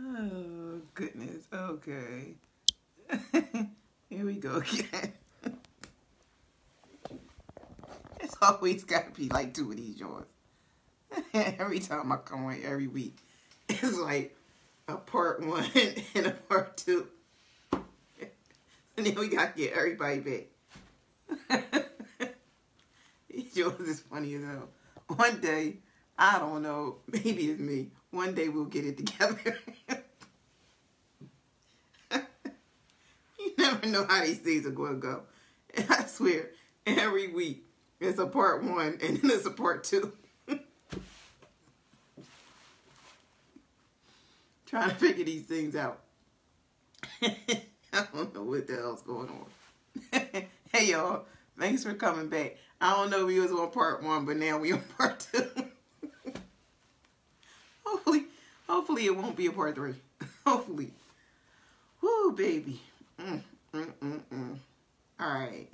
Oh, goodness. Okay. Here we go again. it's always got to be like two of these joints. every time I come on every week, it's like a part one and a part two. And then we got to get everybody back. these joints is funny as hell. One day, I don't know, maybe it's me. One day we'll get it together. you never know how these things are going to go. And I swear, every week it's a part one and then it's a part two. Trying to figure these things out. I don't know what the hell's going on. hey y'all, thanks for coming back. I don't know if we was on part one, but now we on part two. hopefully, hopefully it won't be a part three. hopefully. Woo, baby. Mm, mm, mm, mm. All right.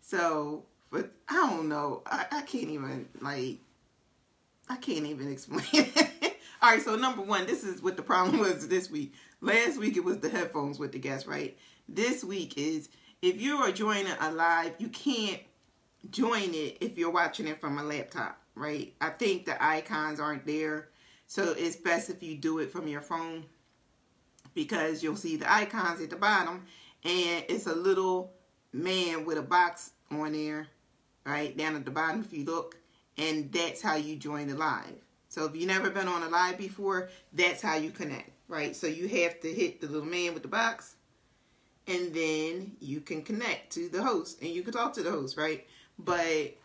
So, but I don't know. I, I can't even like. I can't even explain. All right. So number one, this is what the problem was this week. Last week it was the headphones with the guest, right? This week is if you are joining a live, you can't join it if you're watching it from a laptop, right? I think the icons aren't there. So it's best if you do it from your phone because you'll see the icons at the bottom and it's a little man with a box on there, right? Down at the bottom if you look. And that's how you join the live. So if you've never been on a live before, that's how you connect right? So you have to hit the little man with the box and then you can connect to the host and you can talk to the host, right? But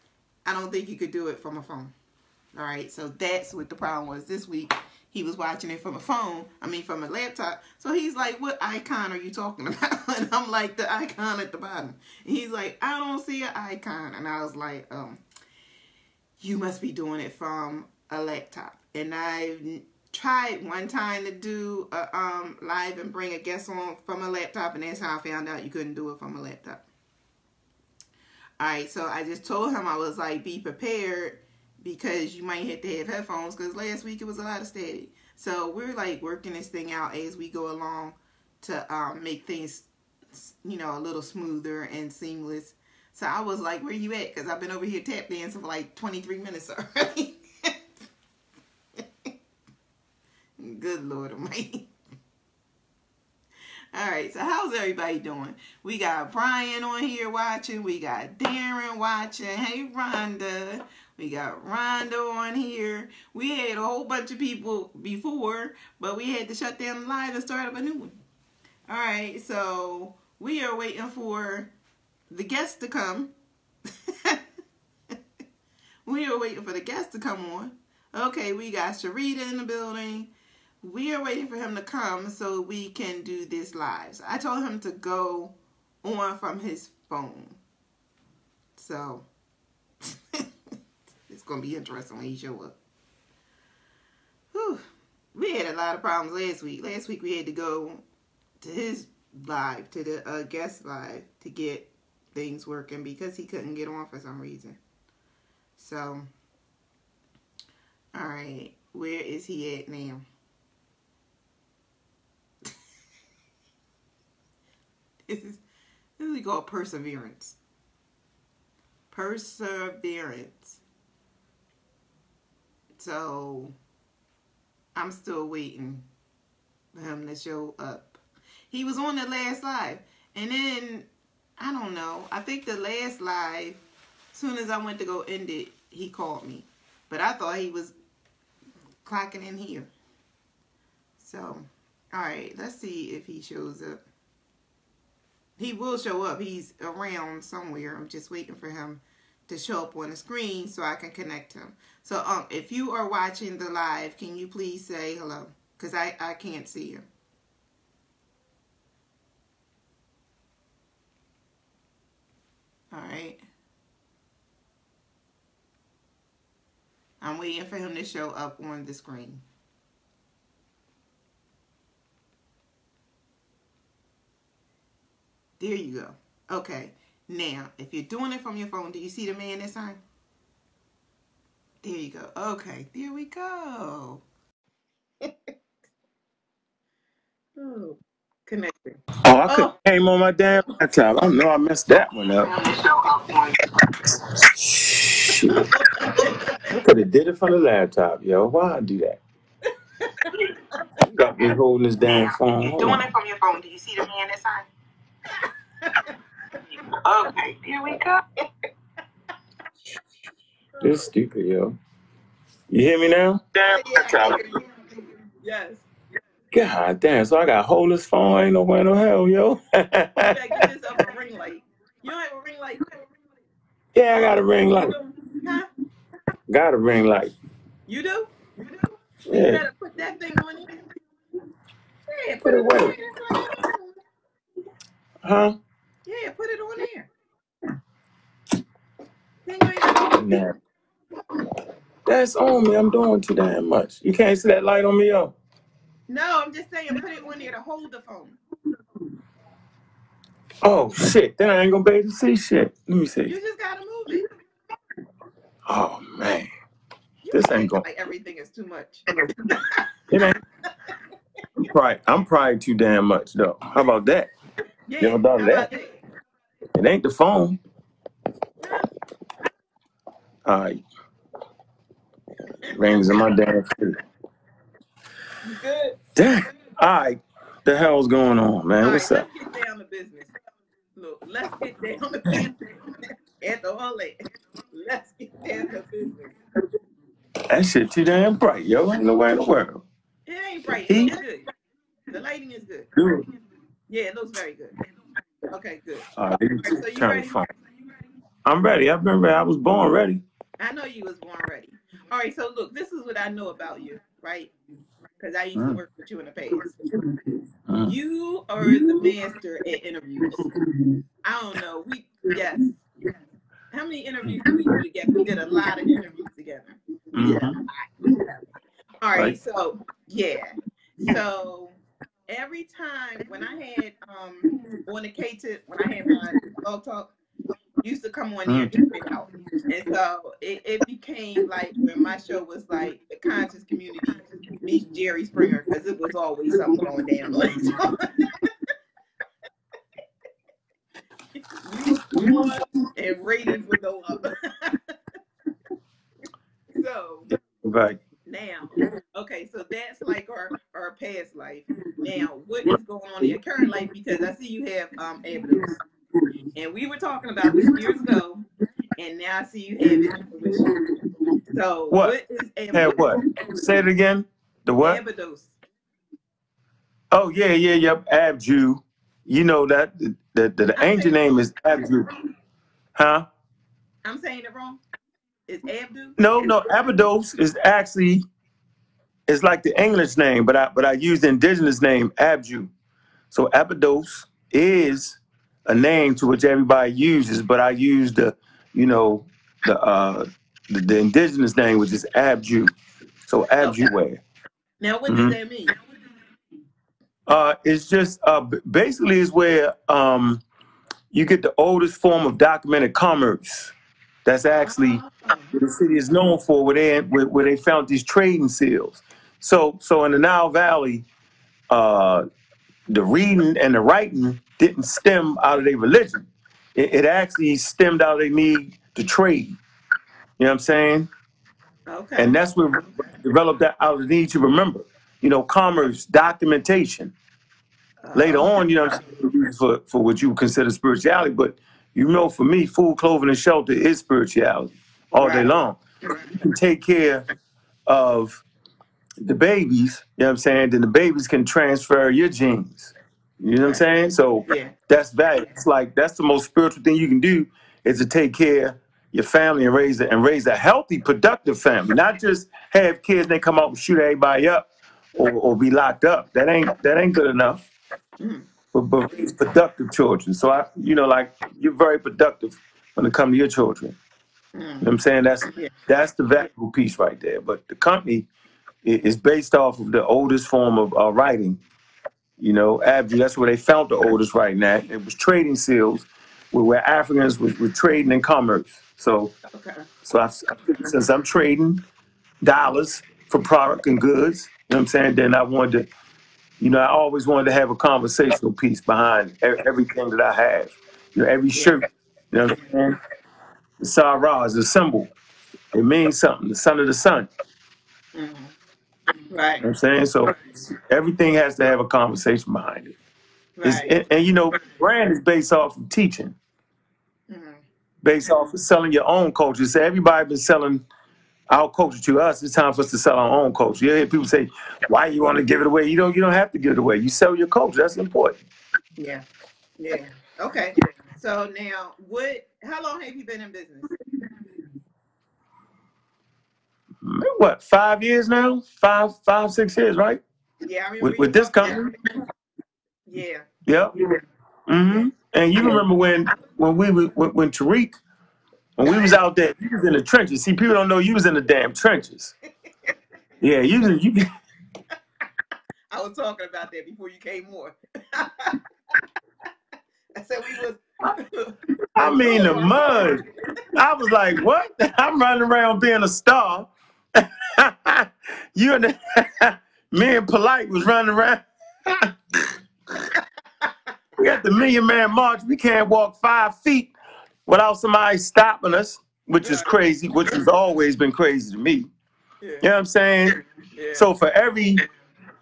I don't think you could do it from a phone. All right, so that's what the problem was this week. He was watching it from a phone, I mean, from a laptop. So he's like, What icon are you talking about? And I'm like, The icon at the bottom. And he's like, I don't see an icon. And I was like, um, You must be doing it from a laptop. And I've tried one time to do a um, live and bring a guest on from a laptop, and that's how I found out you couldn't do it from a laptop. All right, so I just told him I was like, be prepared because you might have to have headphones because last week it was a lot of static. So we're like working this thing out as we go along to um, make things, you know, a little smoother and seamless. So I was like, where you at? Because I've been over here tap dancing for like 23 minutes already. Good Lord Almighty. All right, so how's everybody doing? We got Brian on here watching. We got Darren watching. Hey, Rhonda. We got Rondo on here. We had a whole bunch of people before, but we had to shut down live and start up a new one. All right, so we are waiting for the guests to come. we are waiting for the guests to come on. Okay, we got Sharita in the building we are waiting for him to come so we can do this live. So I told him to go on from his phone. So it's going to be interesting when he show up. Whew. We had a lot of problems last week. Last week we had to go to his live, to the uh, guest live, to get things working because he couldn't get on for some reason. So, all right, where is he at now? this is this is called perseverance. Perseverance. So I'm still waiting for him to show up. He was on the last live. And then I don't know. I think the last live, soon as I went to go end it, he called me. But I thought he was clocking in here. So, all right, let's see if he shows up he will show up. He's around somewhere. I'm just waiting for him to show up on the screen so I can connect him. So um, if you are watching the live, can you please say hello? Because I, I can't see you. All right. I'm waiting for him to show up on the screen. There you go. Okay. Now, if you're doing it from your phone, do you see the man this time? There you go. Okay. There we go. Oh, connecting. Oh, I could Oh, came on my damn laptop. I know I messed that one up. Shit. I could have did it from the laptop, yo. Why I do that? Got me holding this damn phone. Hold doing on. it from your phone. Do you see the man inside? Okay, here we go. This stupid, yo. You hear me now? Damn Yeah, I laptop. hear you. Yes. God damn. So I got to hold this phone. Ain't nowhere no hell, yo. You better get yourself a ring light. You don't have a ring light? yeah, I got a ring light. Huh? Got a ring light. You do? You Yeah. better put that thing on it. Yeah, Put put it it on where? there. Huh? Yeah, put it on there. Then you ain't gotta hold it. Nah. That's on me. I'm doing too damn much. You can't see that light on me, yo. No, I'm just saying put it on there to hold the phone. Oh shit. Then I ain't gonna be able to see shit. Let me see. You just gotta move it. Oh man. You This ain't going like everything is too much. it ain't I'm probably I'm probably too damn much though. How about that? You Yeah, ever thought how of about that? that? It ain't the phone. Alright. Rings in my damn feet. You good? Damn. Alright. The hell's going on, All man? right, What's up? let's get down to business. Look, let's get down to business. After all that, let's get down to business. That shit too damn bright, yo. Ain't nowhere in the world. It ain't bright. It Heat? looks good. The lighting is good. Dude. Yeah, it looks very good. Okay, good. Alright, All right, so you turn the ready? I'm ready. I've been ready. I was born ready. I know you was born ready. All right, so look, this is what I know about you, right? Because I used to Mm. work with you in the past. Mm. You are the master at interviews. I don't know. We yes. How many interviews did we do together? We did a lot of interviews together. We did a Mhm. lot. All right, so yeah. So every time when I had um on the K tip when I had my blog talk, used to come on there and check it out. And so it, it became like when my show was like the conscious community meets Jerry Springer because it was always something going down. you on and ratings would go up. so Right. now, okay, so that's like our our past life. Now, what is going on in your current life? Because I see you have um. And we were talking about this years ago, and now I see you have intuition. So What? what is Had what? Say it again. The what? Abydos. Oh yeah, yeah, yep. Abju. You know that the the, the I'm angel saying it name wrong. is Abju. Huh? I'm saying it wrong. It's Abdu. No, no. Abydos is actually it's like the English name, but I but I use the indigenous name Abju. So Abydos is a name to which everybody uses, but I use the you know the uh the, the indigenous name, which is Abju. So Okay. Abjuwear. Now what hmm does that mean? Uh, it's just uh, basically is where um, you get the oldest form of documented commerce. That's actually what the city is known for, where they where, where they found these trading seals. So so in the Nile Valley, uh, the reading and the writing didn't stem out of their religion. It, it actually stemmed out of their need to trade. You know what I'm saying? okay. And that's what we developed that out of the need to remember. You know, commerce, documentation. Uh-huh. later Okay. on, you know, i'm for for what you would consider spirituality. But you know, for me, food, clothing, and shelter is spirituality all day Right. long. You can take care of the babies, you know what I'm saying? Then the babies can transfer your genes. You know what I'm Right. saying? So Yeah. that's value. It's like that's the most spiritual thing you can do is to take care of your family and raise a, and raise a healthy, productive family. Not just have kids and they come out and shoot everybody up or, or be locked up. That ain't that ain't good enough Mm. but, but raise productive children. So I, you know, like you're very productive when it comes to your children. You know what Mm. I'm saying? That's Yeah. that's the valuable piece right there. But the company i- is based off of the oldest form of uh, writing. You know, Abju, that's where they found the oldest writing at. It was trading seals where, where Africans was, were trading in commerce. So Okay. so I, since I'm trading dollars for product and goods, you know what I'm saying? Then I wanted to you know, I always wanted to have a conversational piece behind e- everything that I have. You know, every Yeah. shirt, you know what I'm saying? The Sarah is a symbol. It means something. The son of the sun. Mm-hmm. Hmm You know Right. what I'm saying? So everything has to have a conversation behind it. It's, Right. and, and you know, brand is based off of teaching, hmm based off of selling your own culture. So everybody been selling our culture to us. It's time for us to sell our own culture. You hear people say, "Why you want to give it away?" You don't. You don't have to give it away. You sell your culture. That's important. Yeah. Yeah. Okay. So now, what? How long have you been in business? Man, What? Five years now? Five, five, six years, right? Yeah, I remember With you with this talking. company. Yeah. Yeah. hmm And you remember when when we were- when, when Tariq when we was out there, you was in the trenches. See, people don't know you was in the damn trenches. Yeah, you was- you. I was talking about that before you came more. I said we was. I mean the mud. I was like, what? I'm running around being a star. you and the, me and Polite was running around. we got the Million Man March. We can't walk five feet without somebody stopping us, which is Right. crazy, which has always been crazy to me. Yeah. You know what I'm saying? Yeah. So for every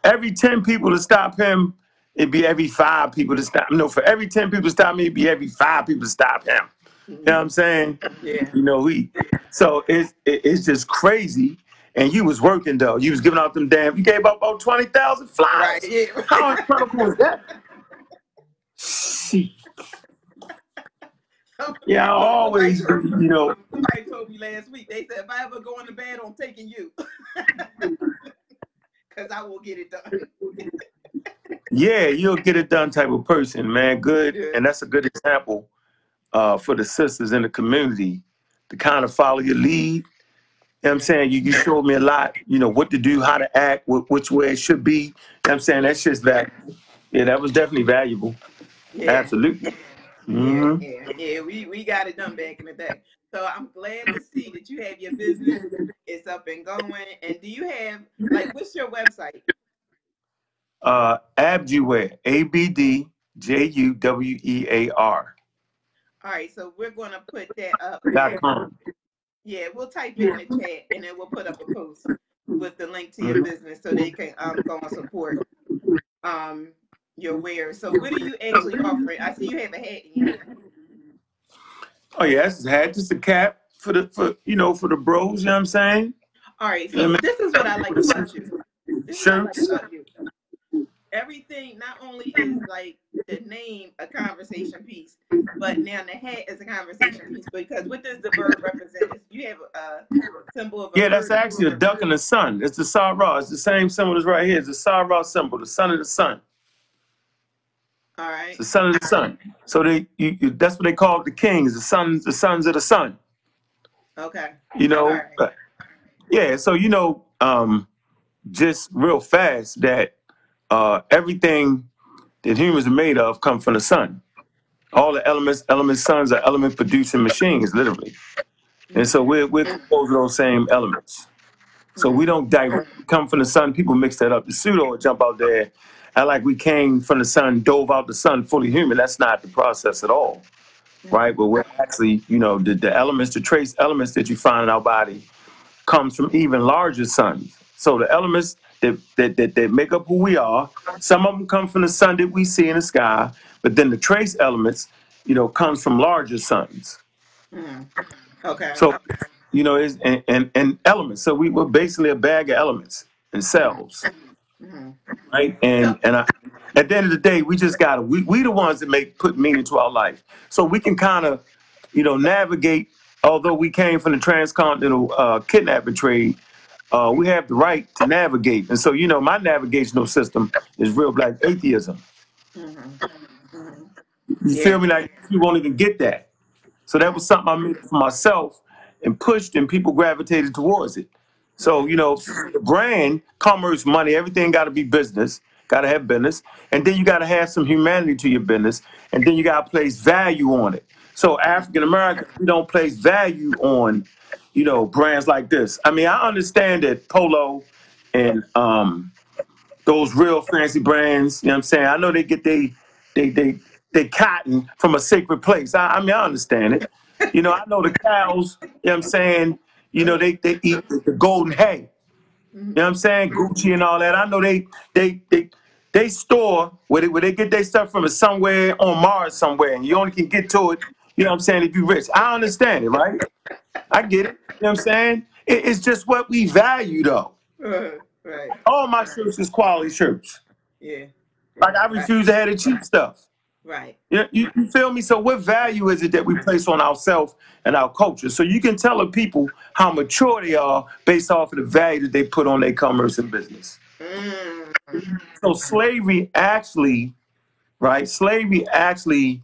every 10 people to stop him, it'd be every five people to stop. No, for every 10 people to stop me, it'd be every five people to stop him. You know what I'm mm-hmm. saying? Yeah. You know, we so it's it, it's just crazy. And you was working though. You was giving out them damn. You gave out about twenty thousand Right. flyers. Yeah. How incredible was that? Shit. Yeah, I always, you know, somebody told me last week. They said if I ever go into bed, I'm taking you. Cause I will get it done. yeah, you'll get it done type of person, man. Good, Yeah. and that's a good example uh, for the sisters in the community to kind of follow your lead. You know what I'm saying? You, you showed me a lot, you know, what to do, how to act, wh- which way it should be. You know what I'm saying? That's just that. Yeah, that was definitely valuable. Yeah. Absolutely. hmm Yeah, yeah, yeah. We we got it done back in the day. So I'm glad to see that you have your business. It's up and going. And do you have like what's your website? Uh, Abjuwear, A B D J U W E A R All right, so we're gonna put that up. dot com. Yeah, we'll type it in the chat and then we'll put up a post with the link to your business so they can um go and support um your wear. So what are you actually offering? I see you have a hat in your hand. Oh yeah, had just a cap for the for you know for the bros. You know what I'm saying? All right, so this is what I like about you. This is what I like Shirts. about you. Everything not only is like the name a conversation piece, but now the hat is a conversation piece because what does the bird represent? You have a symbol of a Yeah, that's bird. actually a duck and the sun. It's the Sarah. It's the same symbol as right here. It's the Sarah symbol, the son of the sun. All right. The son of the sun. So they you, you, that's what they call the kings, the sons, the sons of the sun. Okay. You know, right. Uh, yeah. So you know, um, just real fast that uh, everything that humans are made of come from the sun. All the elements, element suns are element producing machines, literally. And so we're we're composed of those same elements. So we don't come from the sun. People mix that up. The pseudo jump out there, act like we came from the sun, dove out the sun, fully human. That's not the process at all, right? But we're actually, you know, the, the elements, the trace elements that you find in our body comes from even larger suns. So the elements that, that, that, that make up who we are, some of them come from the sun that we see in the sky, but then the trace elements, you know, comes from larger suns. Mhm. Okay. So, you know, it's, and, and, and elements. So we were basically a bag of elements and cells, Mhm. right? And and I, at the end of the day, we just gotta we we the ones that make put meaning to our life. So we can kind of, you know, navigate. Although we came from the transcontinental uh, kidnapping trade, uh, we have the right to navigate. And so, you know, my navigational system is real black atheism. Mhm. Mhm. You Yeah. feel me? Like you won't even get that. So that was something I made for myself and pushed, and people gravitated towards it. So you know, the brand, commerce, money, everything got to be business. Got to have business, and then you got to have some humanity to your business, and then you got to place value on it. So African Americans, we don't place value on, you know, brands like this. I mean, I understand that Polo and um those real fancy brands. You know what I'm saying? I know they get they they they they cotton from a sacred place. I, I mean, I understand it. You know, I know the cows. You know what I'm saying? You know, they they eat the, the golden hay. You know what I'm saying? Gucci and all that. I know they they they they store where they where they get their stuff from is somewhere on Mars somewhere, and you only can get to it. You know what I'm saying? If you rich, I understand it, right? I get it. You know what I'm saying? It- it's just what we value, though. Uh, right. All my shirts is quality shirts. Yeah. Like I Right. refuse to have the cheap stuff. Right. You, you, you feel me? So what value is it that we place on ourselves and our culture? So you can tell the people how mature they are based off of the value that they put on their commerce and business. Mm. So slavery actually, right? Slavery actually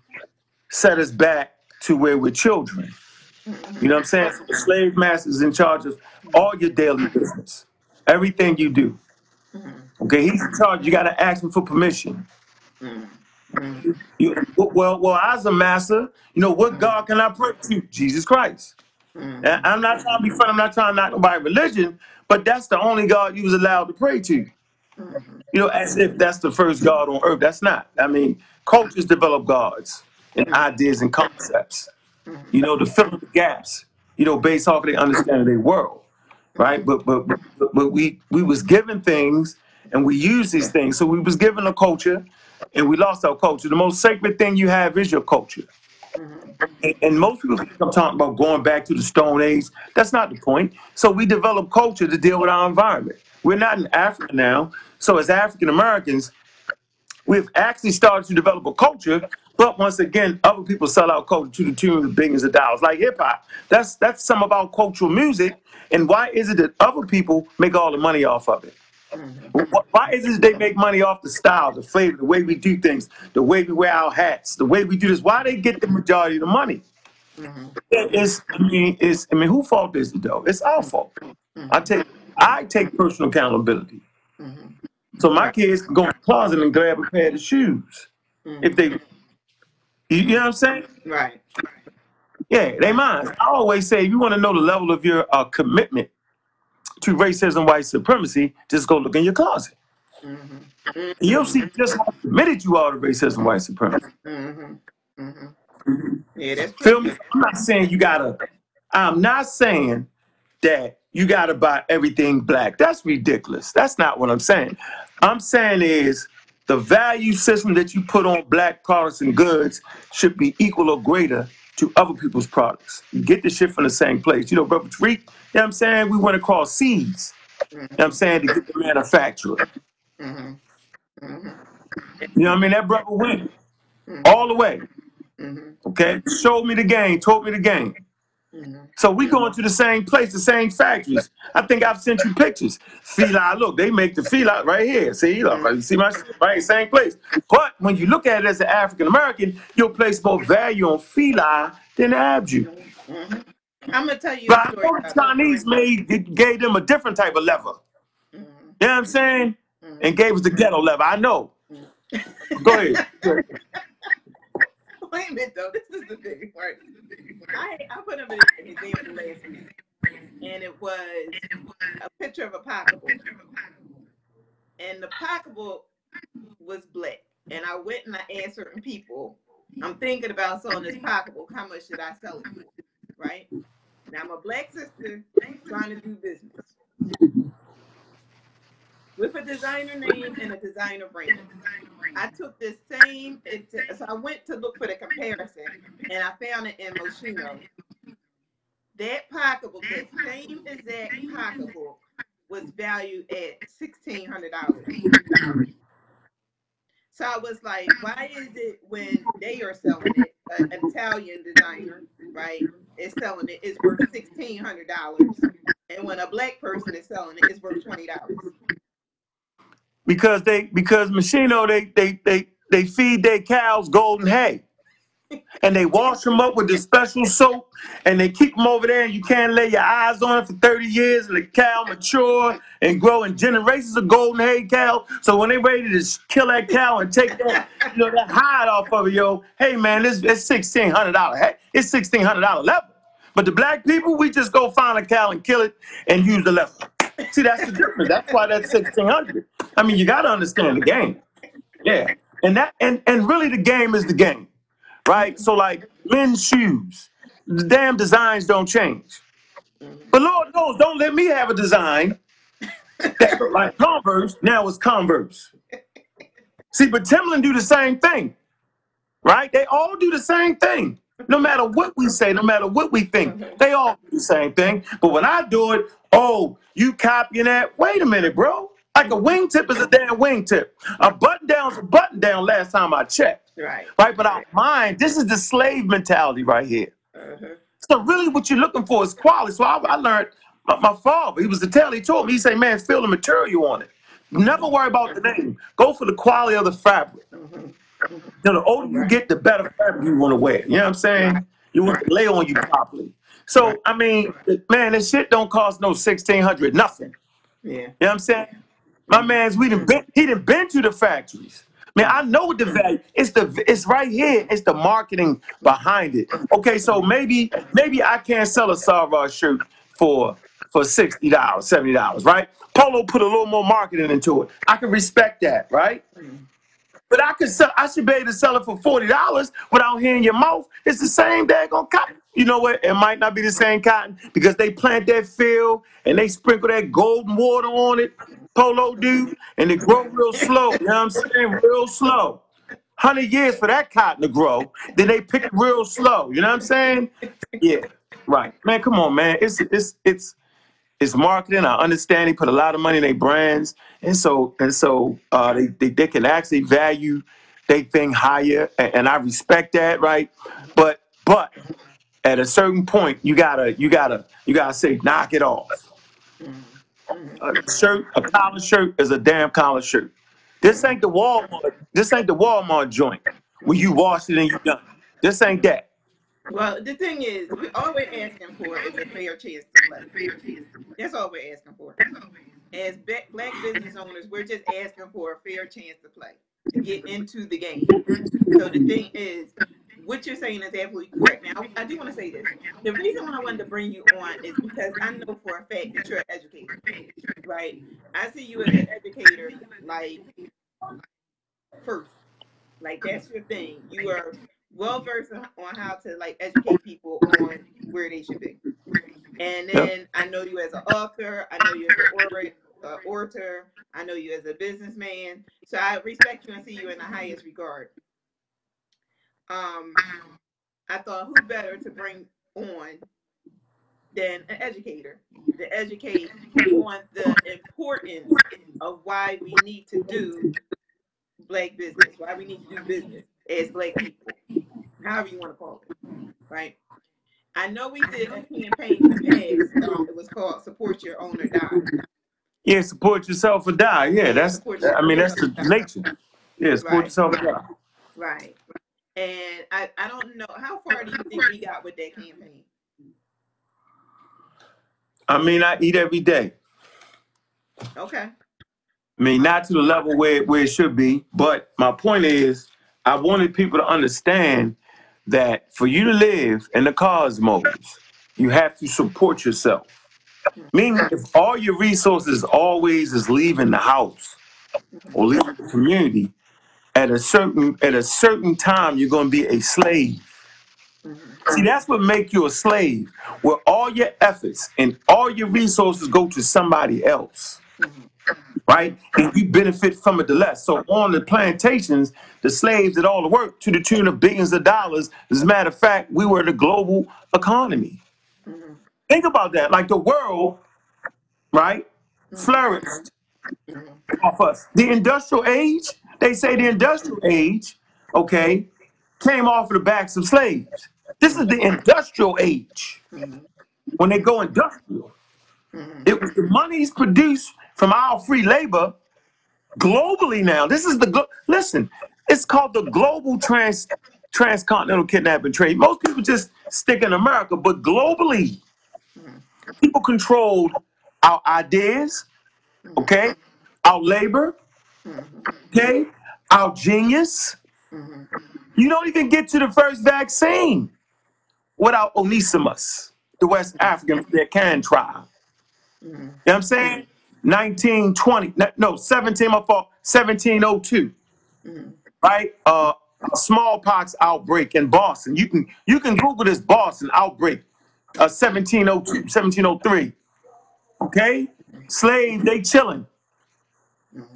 set us back to where we're children. You know what I'm saying? So the slave master is in charge of all your daily business, everything you do. Okay, he's in charge. You got to ask him for permission. You, well, well, as a master, you know what God can I pray to? Jesus Christ. And I'm not trying to be funny. I'm not trying to knock nobody religion, but that's the only God you was allowed to pray to. You know, as if that's the first God on earth. That's not. I mean, cultures develop gods and ideas and concepts. You know, to fill the gaps. You know, based off of their understanding of their world, right? But but but, but we we was given things and we use these things. So we was given a culture, and we lost our culture. The most sacred thing you have is your culture. And, and most people think I'm talking about going back to the Stone Age. That's not the point. So we develop culture to deal with our environment. We're not in Africa now. So as African Americans, we've actually started to develop a culture. But once again, other people sell out culture to the tune of billions of dollars, like hip hop. That's that's some of our cultural music. And why is it that other people make all the money off of it? Mm-hmm. Wh- Why is it they make money off the style, the flavor, the way we do things, the way we wear our hats, the way we do this? Why they get the majority of the money? Mm-hmm. It- It's I mean, it's I mean, who fault is it though? It's our fault. Mm-hmm. I take I take personal accountability. So my kids can go in the closet and grab a pair of shoes if they, you, you know what I'm saying? Right. Yeah, they mine. I always say, if you want to know the level of your uh, commitment to racism, white supremacy, just go look in your closet. And you'll see just how committed you are to racism, white supremacy. Mm-hmm. Mm-hmm. Yeah, that's Feel me? I'm not saying you gotta. I'm not saying that you gotta buy everything black. That's ridiculous. That's not what I'm saying. I'm saying is the value system that you put on black products and goods should be equal or greater to other people's products. You get the shit from the same place. You know, Brother Tariq, you know what I'm saying? We went across seas. You know what I'm saying? To get the manufacturer. Mm-hmm. Mm-hmm. You know what I mean? That brother went all the way. Mm-hmm. Okay? Showed me the game, told me the game. Mm-hmm. So we going to the same place, the same factories. I think I've sent you pictures. Fila, look, they make the Fila right here. See, look, you see my shit, right? Same place. But when you look at it as an African American, you'll place more value on Fila than Abju. Mm-hmm. I'm gonna tell you But a I story know the about Chinese made gave them a different type of. Mm-hmm. You know what I'm saying? And gave us the ghetto leather. I know. Go ahead. Though, this is the thing, right? I I put up an example last week, and it was a picture of a pocketbook, and the pocketbook was black. And I went and I asked certain people, I'm thinking about selling this pocketbook. How much should I sell it for? Right now, I'm a black sister trying to do business with a designer name and a designer brand. I took this same, so I went to look for the comparison and I found it in Moschino. That pocketbook, that same exact pocketbook, was valued at sixteen hundred dollars. So I was like, why is it when they are selling it, an Italian designer, right, is selling it, it's worth sixteen hundred dollars, and when a black person is selling it, it's worth twenty dollars. Because they because Moschino they they they they feed their cows golden hay. And they wash them up with this special soap, and they keep them over there, and you can't lay your eyes on it for 30 years, and the cow mature and grow in generations of golden hay cow. So when they ready to kill that cow and take that, you know, that hide off of it, yo, hey man, it's hundred dollar. Hey, it's sixteen hundred dollar level. But the black people, we just go find a cow and kill it and use the leather. See, that's the difference. That's why that's sixteen hundred. I mean, you got to understand the game. Yeah, and that and and really the game is the game, right? So like men's shoes, the damn designs don't change. But Lord knows, don't let me have a design that like Converse. Now it's Converse. See, but Timberland do the same thing, right? They all do the same thing. No matter what we say, no matter what we think, they all do the same thing. But when I do it, oh, you copying that? Wait a minute, bro. Like a wingtip is a damn wingtip. A button down's a button down last time I checked. Right. Right? But our mind, this is the slave mentality right here. Uh-huh. So really what you're looking for is quality. So I, I learned my, my father, he was the tailor, he told me, he said, man, feel the material on it. Never mm-hmm. worry about the mm-hmm. name. Go for the quality of the fabric. You know, the older you Right. get, the better fabric you want to wear. You know what I'm saying? You want to lay on you properly. So I mean, man, this shit don't cost no sixteen hundred nothing. Yeah. You know what I'm saying? My mm-hmm. man's we done mm-hmm. been he done been to the factories. Man, I know the mm-hmm. value. It's the it's right here. It's the marketing behind it. Okay, so maybe maybe I can't sell a Sarvar shirt for for sixty dollars, seventy dollars, right? Polo put a little more marketing into it. I can respect that, right? But I could sell. I should be able to sell it for forty dollars without hearing your mouth. It's the same daggone cotton. You know what? It might not be the same cotton because they plant that field and they sprinkle that golden water on it. Polo dude, and it grow real slow. You know what I'm saying? Real slow. Hundred years for that cotton to grow. Then they pick it real slow. You know what I'm saying? Yeah. Right. Man, come on, man. It's it's it's it's marketing. I understand they put a lot of money in their brands, and so and so uh, they, they they can actually value they thing higher, and, and I respect that, right? But but at a certain point, you gotta you gotta you gotta say knock it off. A shirt, a collar shirt is a damn collar shirt. This ain't the Walmart. This ain't the Walmart joint where you wash it and you done. This ain't that. Well, the thing is, we all we're asking for is a fair chance to play. That's all we're asking for. As black business owners, we're just asking for a fair chance to play, to get into the game. So the thing is, what you're saying is absolutely correct. Now, I do want to say this. The reason why I wanted to bring you on is because I know for a fact that you're an educator, right? I see you as an educator, like first, like that's your thing. You are well versed on how to like educate people on where they should be. And Yep. then I know you as an author. I know you as an orator, uh, orator. I know you as a businessman. So I respect you and see you in the highest regard. Um, I thought who better to bring on than an educator to educate on the importance of why we need to do black business, why we need to do business as black people, however you want to call it, right? I know we did a campaign in the past. Um, it was called "Support Your Own or Die." Yeah, support yourself or die. Yeah, that's. Support I mean, that's the nature. Yeah, support Right. yourself or die. Right. And I, I don't know how far do you think we got with that campaign? I mean, I eat every day. Okay. I mean, not to the level where, where it should be, but my point is, I wanted people to understand that for you to live in the cosmos, you have to support yourself. Meaning, if all your resources always is leaving the house or leaving the community, at a certain at a certain time, you're going to be a slave. See, that's what make you a slave, where all your efforts and all your resources go to somebody else right? And you benefit from it the less. So on the plantations, the slaves did all the work to the tune of billions of dollars. As a matter of fact, we were the global economy. Mhm. Think about that. Like the world, right, flourished Mhm. off us. The industrial age, they say the industrial age, okay, came off of the backs of slaves. This is the industrial age. Mhm. When they go industrial, it was the monies produced from our free labor globally now. This is the glo- listen. It's called the global trans transcontinental kidnapping trade. Most people just stick in America, but globally, people controlled our ideas, okay, our labor, okay, our genius. You don't even get to the first vaccine without Onesimus, the West African that Can tribe. You know what I'm saying? 1920, no, 17, my fault, 1702, Mhm. Right? Uh, smallpox outbreak in Boston. You can you can Google this Boston outbreak, uh, 1702, 1703. Okay, slave they chilling.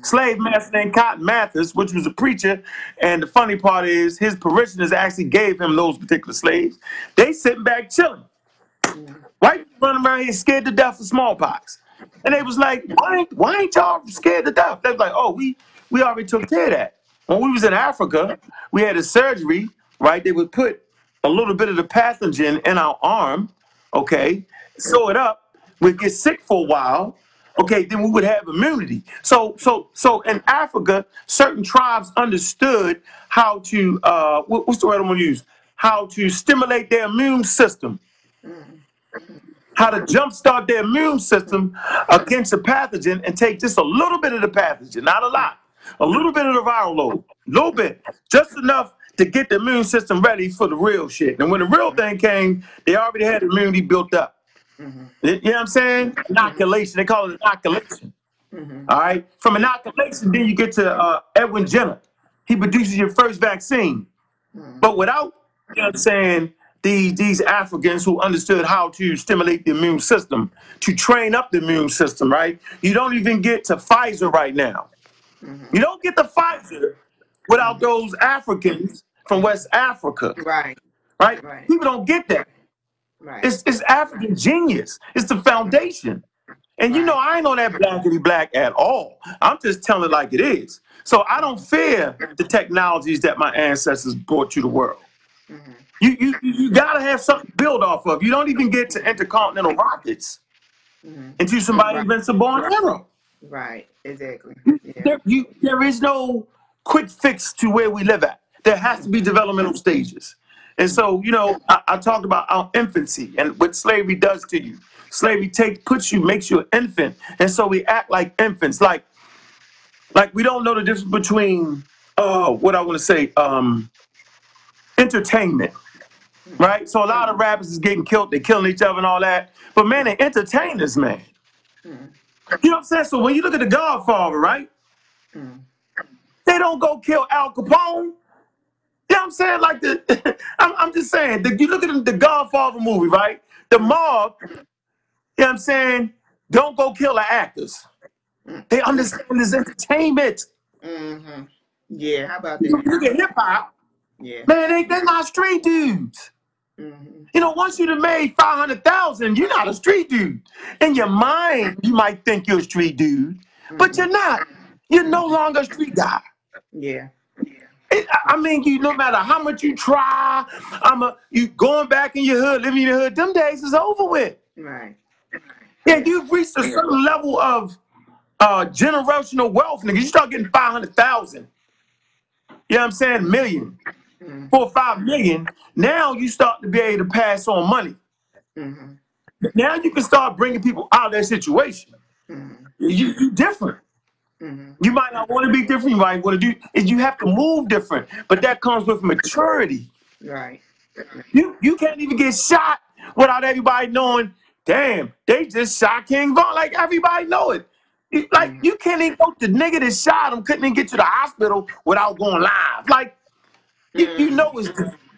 Slave master named Cotton Mathis, which was a preacher, and the funny part is his parishioners actually gave him those particular slaves. They sitting back chilling. White people running around here scared to death of smallpox. And they was like, why why ain't y'all scared to death? They was like, oh, we, we already took care of that. When we was in Africa, we had a surgery, right? They would put a little bit of the pathogen in our arm, okay, sew it up, we'd get sick for a while, okay, then we would have immunity. So so so in Africa, certain tribes understood how to uh what- what's the word I'm gonna use? How to stimulate their immune system how to jumpstart their immune system against a pathogen and take just a little bit of the pathogen, not a lot, a little bit of the viral load, a little bit, just enough to get the immune system ready for the real shit. And when the real thing came, they already had immunity built up. Mhm. You know what I'm saying? Inoculation. They call it inoculation. Mhm. All right. From inoculation, then you get to uh, Edwin Jenner. He produces your first vaccine. Mhm. But without, you know what I'm saying, these, these Africans who understood how to stimulate the immune system, to train up the immune system, right? You don't even get to Pfizer right now. You don't get the Pfizer without those Africans from West Africa, Right. right? Right. People don't get that. Right. It's, it's African genius. It's the foundation. And you know, Right. I ain't on that blackity black at all. I'm just telling it like it is. So I don't fear the technologies that my ancestors brought to the world. Mhm. You you you gotta have something to build off of. You don't even get to intercontinental rockets Mhm. until somebody Right. invents a born hero. Right. Exactly. Yeah. There, you, there is no quick fix to where we live at. There has to be developmental stages. And so, you know, I, I talked about our infancy and what slavery does to you. Slavery takes puts you, makes you an infant. And so we act like infants, like like we don't know the difference between uh what I want to say, um entertainment. Right? So a lot of rappers is getting killed, they're killing each other and all that. But man, they're entertainers, man. You know what I'm saying? So when you look at the Godfather, right? Mhm. They don't go kill Al Capone. You know what I'm saying? Like the, I'm, I'm just saying, the, you look at the, the Godfather movie, right? The mob, you know what I'm saying? Don't go kill the actors. They understand this entertainment. Mhm. Yeah. How about that? You look at hip hop, Yeah. man, they, they're not street dudes. Mhm. You know, once you've made 500,000, you're not a street dude. In your mind, you might think you're a street dude, but you're not. You're no longer a street guy. Yeah. It, I I mean, you no matter how much you try, I'm a you going back in your hood, living in your hood. Them days is over with. Right. Yeah, you've reached a certain level of uh, generational wealth, nigga. You start getting five hundred thousand. You know what I'm saying? Million, Mhm. four or five million. Now you start to be able to pass on money. Mhm. Now you can start bringing people out of that situation. Mhm. You you different. Mhm. You might not want to be different. You might want to do. Is you have to move different, but that comes with maturity. Right. You you can't even get shot without everybody knowing. Damn, they just shot King Von. Like everybody know it. You- Like Mhm. you can't even go. The nigga that shot him couldn't even get to the hospital without going live. Like you, you Mhm. know it's.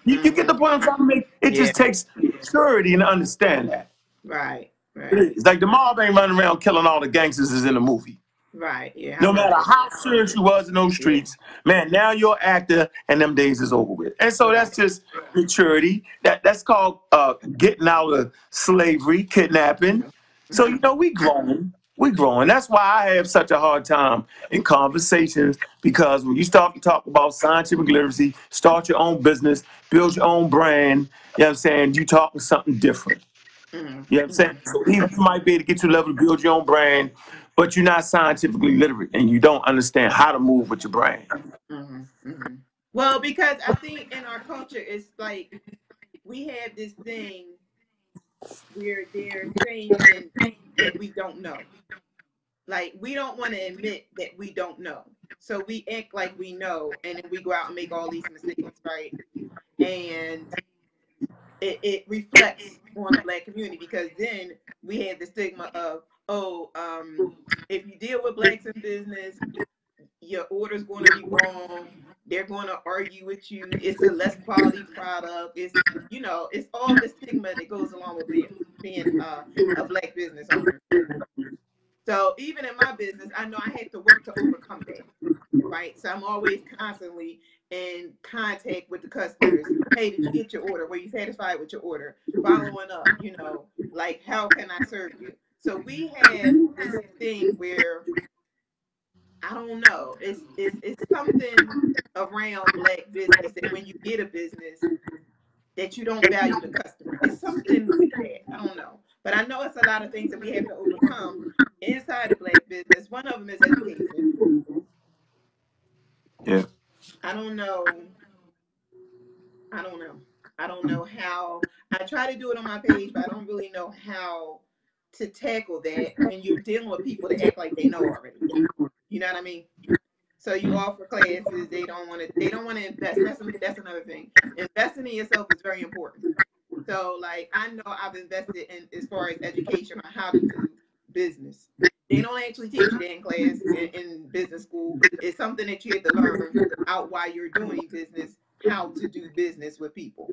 You, you get the point I'm trying to make. It Yeah. just takes maturity and to understand that. Right. Right. is. Like the mob ain't running around killing all the gangsters is in the movie. Right. Yeah. How No about matter how serious you was in those Yeah. streets, man, now you're an actor and them days is over with. And so that's just maturity. That that's called uh, getting out of slavery, kidnapping. So you Mhm. know we growing, we growing. That's why I have such a hard time in conversations because when you start to talk about scientific literacy, start your own business, build your own brand. You know what I'm saying? You talking something different. Mhm. You know what I'm saying? So even you might be able to get to a level to build your own brand, but you're not scientifically literate and you don't understand how to move with your brand. Mhm. Mhm. Well, because I think in our culture, it's like we have this thing where they're saying that we don't know. Like we don't want to admit that we don't know. So we act like we know, and then we go out and make all these mistakes, right? And it, it reflects on the black community because then we have the stigma of oh, um, if you deal with blacks in business, your order's going to be wrong. They're going to argue with you. It's a less quality product. It's you know, it's all the stigma that goes along with being, being uh, a black business owner. So even in my business, I know I had to work to overcome that, right? So I'm always constantly in contact with the customers. Hey, did you get your order? Were you satisfied with your order? Following up, you know, like how can I serve you? So we have this thing where I don't know. It's, it's it's something around black business that when you get a business that you don't value the customer. It's something with that. I don't know. But I know it's a lot of things that we have to overcome inside the black business. One of them is education. Yeah. I don't know. I don't know. I don't know how. I try to do it on my page, but I don't really know how to tackle that when you're dealing with people that act like they know already. You know what I mean? So you offer classes, they don't want to. They don't want to invest. That's, that's another thing. Investing in yourself is very important. So like I know I've invested in as far as education on how to do business. They don't actually teach that in class in, in business school. It's something that you have to learn out while you're doing business, how to do business with people.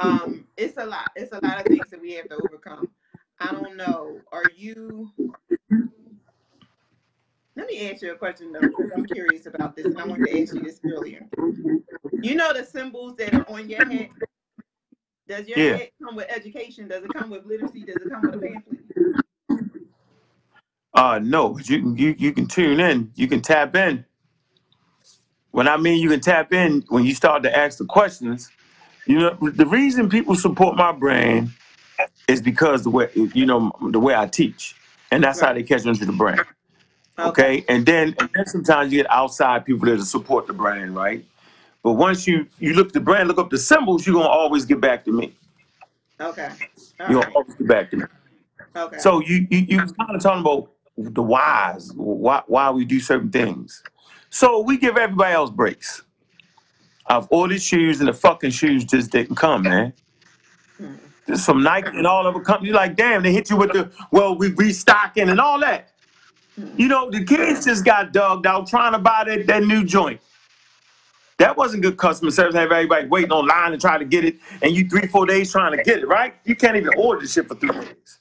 Um, it's a lot. It's a lot of things that we have to overcome. I don't know. Are you? Let me ask you a question though, because I'm curious about this, and I wanted to ask you this earlier. You know the symbols that are on your hat. Does your Yeah. hat come with education? Does it come with literacy? Does it come with a pamphlet? Uh no, but you can you you can tune in. You can tap in. When I mean you can tap in when you start to ask the questions, you know the reason people support my brand is because the way you know the way I teach, and that's how Right. they catch on to the brand. Okay. Okay, and then and then sometimes you get outside people that support the brand, right? But once you you look at the brand, look up the symbols, you're gonna always get back to me. Okay. All You're right. always get back to me. Okay. So you you you kind of talking about the whys, why why we do certain things. So we give everybody else breaks. I've ordered shoes and the fucking shoes just didn't come, man. Mhm. Just from Nike and all of the companies, like damn, they hit you with the well, we restocking and all that. You know, the kids just got dogged out trying to buy that, that new joint. That wasn't good customer service. Have everybody waiting online to try to get it, and you three, four days trying to get it, right? You can't even order the shit for three days.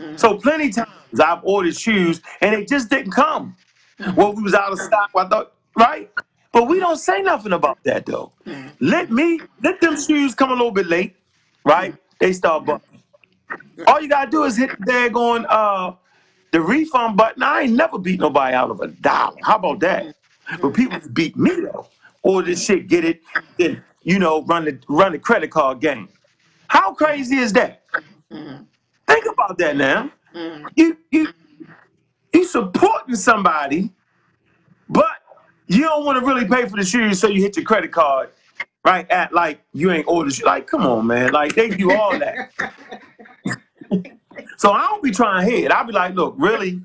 Mhm. So plenty times I've ordered shoes and they just didn't come. Mhm. Well, we was out of stock. I thought, right? But we don't say nothing about that though. Mhm. Let me let them shoes come a little bit late, right? They start bucking. All you gotta do is hit the daggone uh the refund button. I ain't never beat nobody out of a dollar. How about that? But people beat me though. Or this shit, get it, then you know, run the run the credit card game. How crazy is that? Mhm. Think about that now. Mhm. You you you supporting somebody, but you don't want to really pay for the shoes, so you hit your credit card, right? At like you ain't ordered. Like, come on, man. Like they do all that. So I don't be trying to hit. I'll be like, look, really?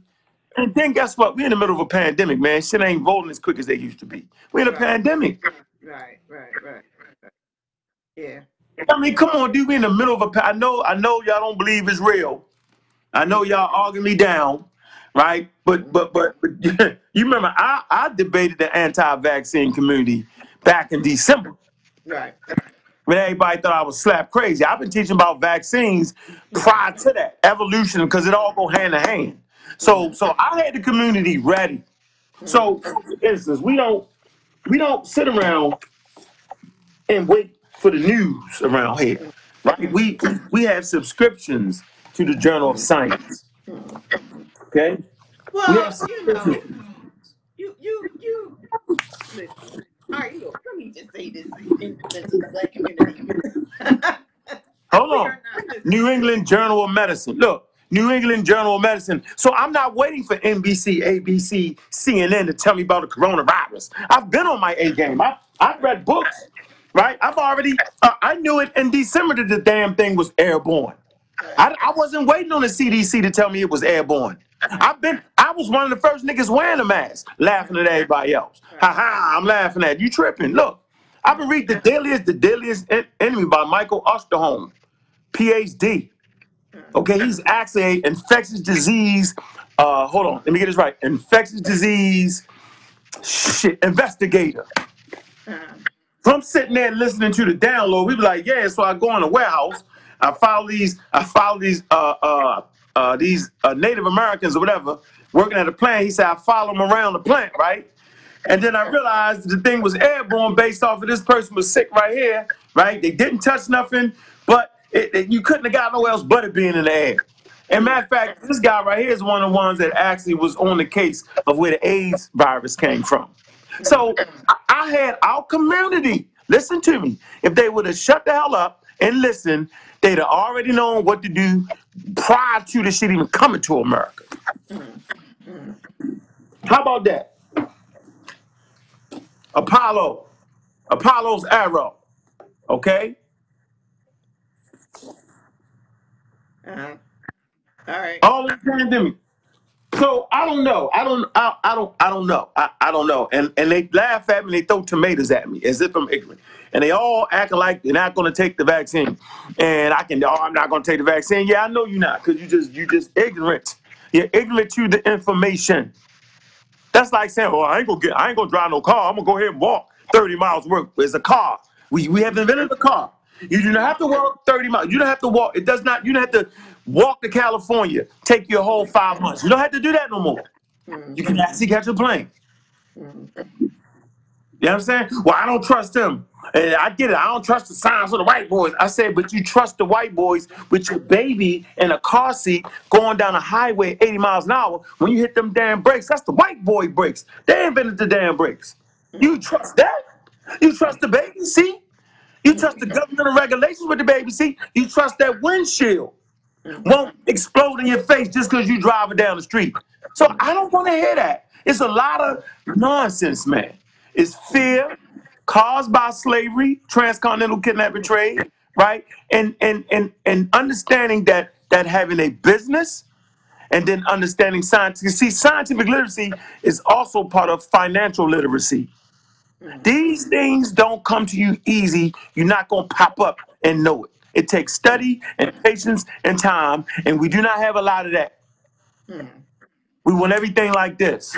And then guess what? We're in the middle of a pandemic, man. Shit ain't rolling as quick as they used to be. We in a Right. pandemic. Right. Right. Right. right. Yeah. I mean, come on, dude. We in the middle of a. pa- I know, I know, y'all don't believe it's real. I know y'all arguing me down, right? But but but, but you remember I I debated the anti-vaccine community back in December Right. When everybody thought I was slap crazy. I've been teaching about vaccines prior to that evolution because it all go hand in hand. So so I had the community ready. So for instance, we don't we don't sit around and wait for the news around here, right? We we have subscriptions to the Journal of Science. Okay, we Well, you know, subscriptions. you you you listen. Hold on. New England Journal of Medicine. Look, New England Journal of Medicine. So I'm not waiting for NBC, ABC, CNN to tell me about the coronavirus. I've been on my A game. I I've read books, right? I've already. Uh, I knew it in December that the damn thing was airborne. I, I wasn't waiting on the CDC to tell me it was airborne. I've been. I was one of the first niggas wearing a mask, laughing at everybody else. Ha ha! I'm laughing at you. Tripping. Look, I've been reading the Deadliest, the Deadliest En- Enemy by Michael Osterholm, PhD. Okay, he's actually a infectious disease. Uh, hold on, let me get this right. Infectious disease shit investigator. From sitting there listening to the download. We be like, yeah. So I go in the warehouse. I follow these. I follow these. Uh, uh, uh, these uh, Native Americans or whatever working at a plant. He said I follow them around the plant, right? And then I realized the thing was airborne based off of this person was sick right here, right? They didn't touch nothing, but it, it- you couldn't have got nowhere else but it being in the air. And matter of fact, this guy right here is one of the ones that actually was on the case of where the AIDS virus came from. So I, I had our community listen to me. If they would have shut the hell up and listened, they'd have already known what to do prior to the shit even coming to America. How about that? Apollo, Apollo's arrow. Okay, uh, all right. all in pandemic. So I don't know. I don't. I, I don't. I don't know. I, I don't know. And and they laugh at me. They throw tomatoes at me as if I'm ignorant. And they all acting like they're not going to take the vaccine. And I can. Oh, I'm not going to take the vaccine. Yeah, I know you're not because you just you just ignorant. You're ignorant to the information. That's like saying, "Well, I ain't gonna get. I ain't gonna drive no car. I'm gonna go ahead and walk 30 miles work. It's a car. We we have invented a car. You do not have to walk 30 miles. You don't have to walk. It does not. You don't have to walk to California. Take your whole five months. You don't have to do that no more. Mm-hmm. You can actually catch a plane. You know what I'm saying? Well, I don't trust them. And I get it. I don't trust the signs of the white boys. I said, but you trust the white boys with your baby in a car seat going down a highway 80 miles an hour. When you hit them damn brakes, that's the white boy brakes. They invented the damn brakes. You trust that? You trust the baby seat? You trust the governmental regulations with the baby seat? You trust that windshield won't explode in your face just because you're driving down the street. So I don't want to hear that. It's a lot of nonsense, man. It's fear caused by slavery, transcontinental kidnapping trade, right? And and and and understanding that that having a business and then understanding science. You see, scientific literacy is also part of financial literacy. Mm. These things don't come to you easy. You're not going to pop up and know it. It takes study and patience and time, and we do not have a lot of that. We want everything like this.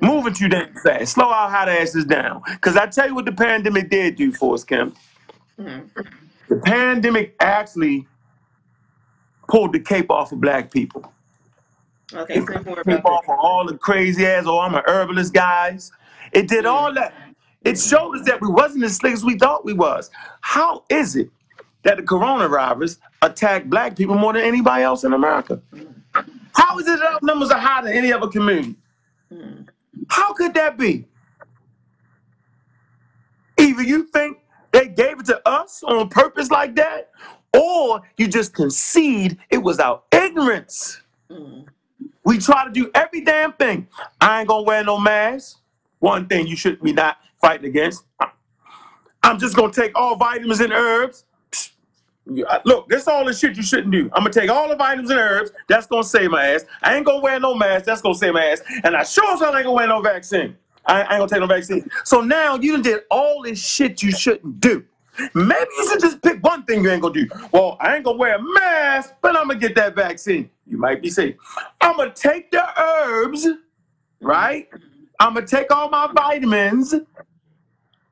Moving too damn fast. Slow our hot asses down. Because I tell you what the pandemic did do for us, Kim. The pandemic actually pulled the cape off of black people. Okay, It say pulled more the cape about off of all the crazy ass, oh, I'm an herbalist guys. It did all that. It showed us that we wasn't as slick as we thought we was. How is it that the coronavirus attacked black people more than anybody else in America? How is it that our numbers are higher than any other community? How could that be? Either you think they gave it to us on purpose like that, or you just concede it was our ignorance. We try to do every damn thing. I ain't gonna wear no mask. One thing you should be not fighting against. I'm just gonna take all vitamins and herbs. Look, this all the shit you shouldn't do. I'm gonna take all the vitamins and herbs. That's gonna save my ass. I ain't gonna wear no mask. That's gonna save my ass. And I sure as hell ain't gonna wear no vaccine. I, ain't gonna take no vaccine. So now you did all this shit you shouldn't do. Maybe you should just pick one thing you ain't gonna do. Well, I ain't gonna wear a mask, but I'm gonna get that vaccine. You might be safe. I'm gonna take the herbs, right? I'm gonna take all my vitamins,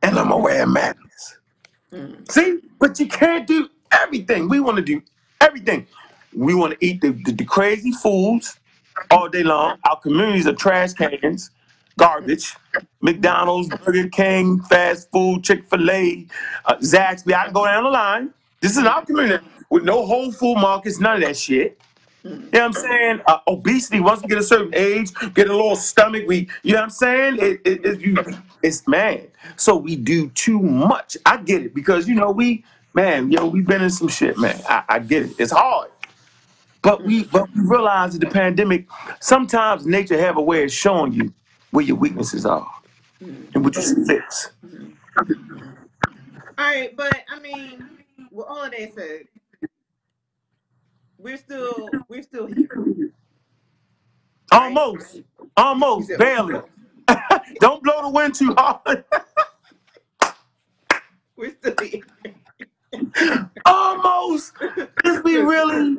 and I'm gonna wear a mask. See, but you can't do everything. We want to do everything. We want to eat the, the, the crazy foods all day long. Our communities are trash cans, garbage. McDonald's, Burger King, fast food, Chick fil A, uh, Zaxby. I can go down the line. This is our community with no whole food markets, none of that shit. You know what I'm saying? Uh, obesity, once we get a certain age, get a little stomach, we, you know what I'm saying? It, it, it, you, it's, man. So we do too much. I get it because, you know, we, man, yo, we've been in some shit, man. I, I get it. It's hard. But we, but we realize that the pandemic, sometimes nature have a way of showing you where your weaknesses are and what you should fix. All right, but I mean, with all of that said, we're still we're still here, right? Almost, You almost, said barely. Don't blow the wind too hard. we're still here. Almost. Let's be really.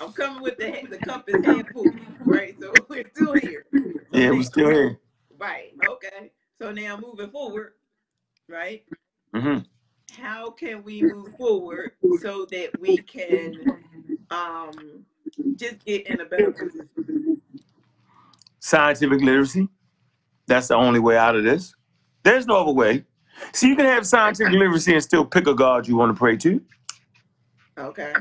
I'm coming with the the cup is half full, right? So we're still here. Yeah, we're still here. Right. Okay. So now moving forward, right? Mm-hmm. How can we move forward so that we can um just get in a better position? Scientific literacy. That's the only way out of this. There's no other way. See, you can have scientific literacy and still pick a God you want to pray to, Okay.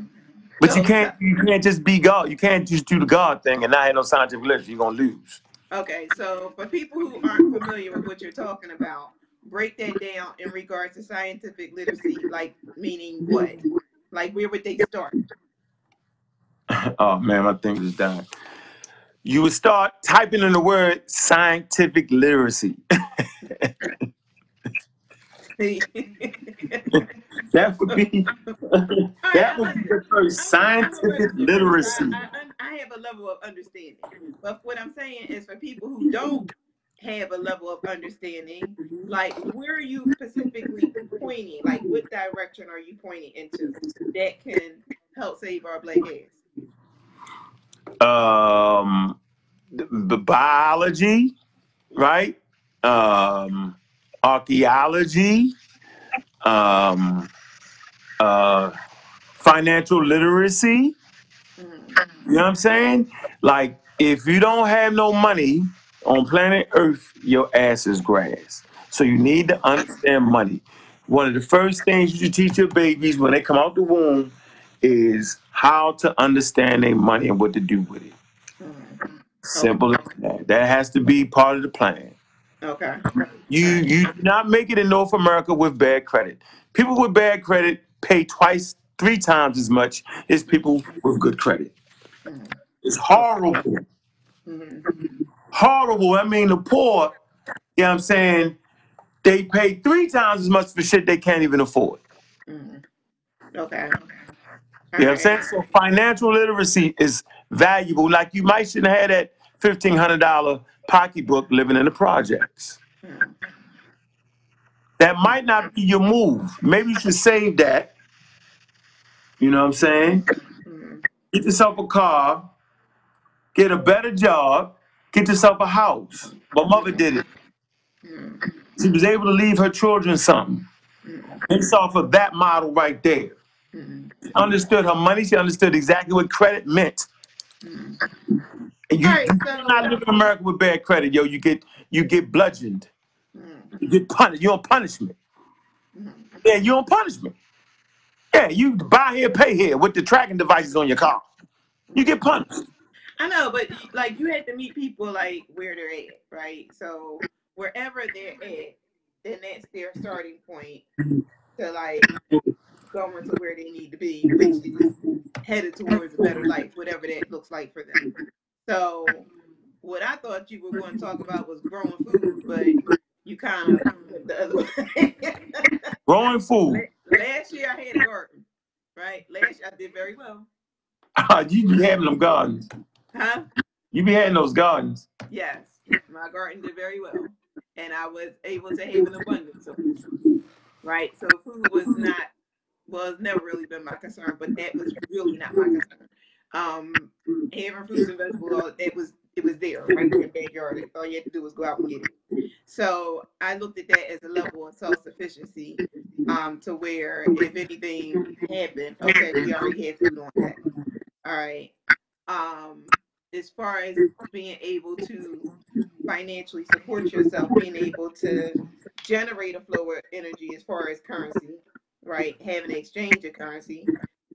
but you So can't. You can't just be God. You can't just do the God thing and not have no scientific literacy. You're gonna lose. okay, so for people who aren't familiar with what you're talking about, break that down in regards to scientific literacy, like meaning what? Like where would they start? Oh man, my thing is dying. You would start typing in the word scientific literacy. That would be that would be the first scientific literacy. I, I, I have a level of understanding. But what I'm saying is for people who don't have a level of understanding, like where are you specifically pointing? Like what direction are you pointing into that can help save our black ass? Um, the, the biology, right? Um, archaeology, um, uh, financial literacy. Mm, You know what I'm saying? Like, if you don't have no money on planet Earth, your ass is grass. So you need to understand money. One of the first things you should teach your babies when they come out the womb is how to understand their money and what to do with it. mm. Simple as that. That has to be part of the plan. Okay. You you do not make it in North America with bad credit. People with bad credit pay twice, three times as much as people with good credit. Mm, It's horrible. mm, Horrible. I mean the poor, you know what I'm saying, they pay three times as much for shit they can't even afford. mm. Okay. You know what I'm saying? So financial literacy is valuable. Like you might shouldn't have had that fifteen hundred dollar pocketbook living in the projects. Mm, That might not be your move. Maybe you should save that. You know what I'm saying? mm, Get yourself a car, get a better job, get yourself a house. My mother did it. She was able to leave her children something based off of that model right there. She understood her money. She understood exactly what credit meant. you, you cannot live in America with bad credit, yo. You get you get bludgeoned. You get punished. You're on punishment. Yeah, you're on punishment. Yeah, you buy here, pay here with the tracking devices on your car. You get punished. I know, but like you had to meet people like where they're at, right? So wherever they're at, then that's their starting point to like going to where they need to be, which is headed towards a better life, whatever that looks like for them. So what I thought you were going to talk about was growing food, but you kind of went the other way. Growing food. Last year I had a garden, right? Last year I did very well. you be having them gardens. Huh? You be having those gardens. Yes, my garden did very well, and I was able to have an abundance of food. Right, so food was not was never really been my concern, but that was really not my concern. Um, having fruits and vegetables, it was it was there right in your backyard. All you had to do was go out and get it. So I looked at that as a level of self sufficiency, um, to where if anything happened, okay, we already had food on that. All right. Um, as far as being able to financially support yourself, being able to generate a flow of energy as far as currency, right? Having an exchange of currency.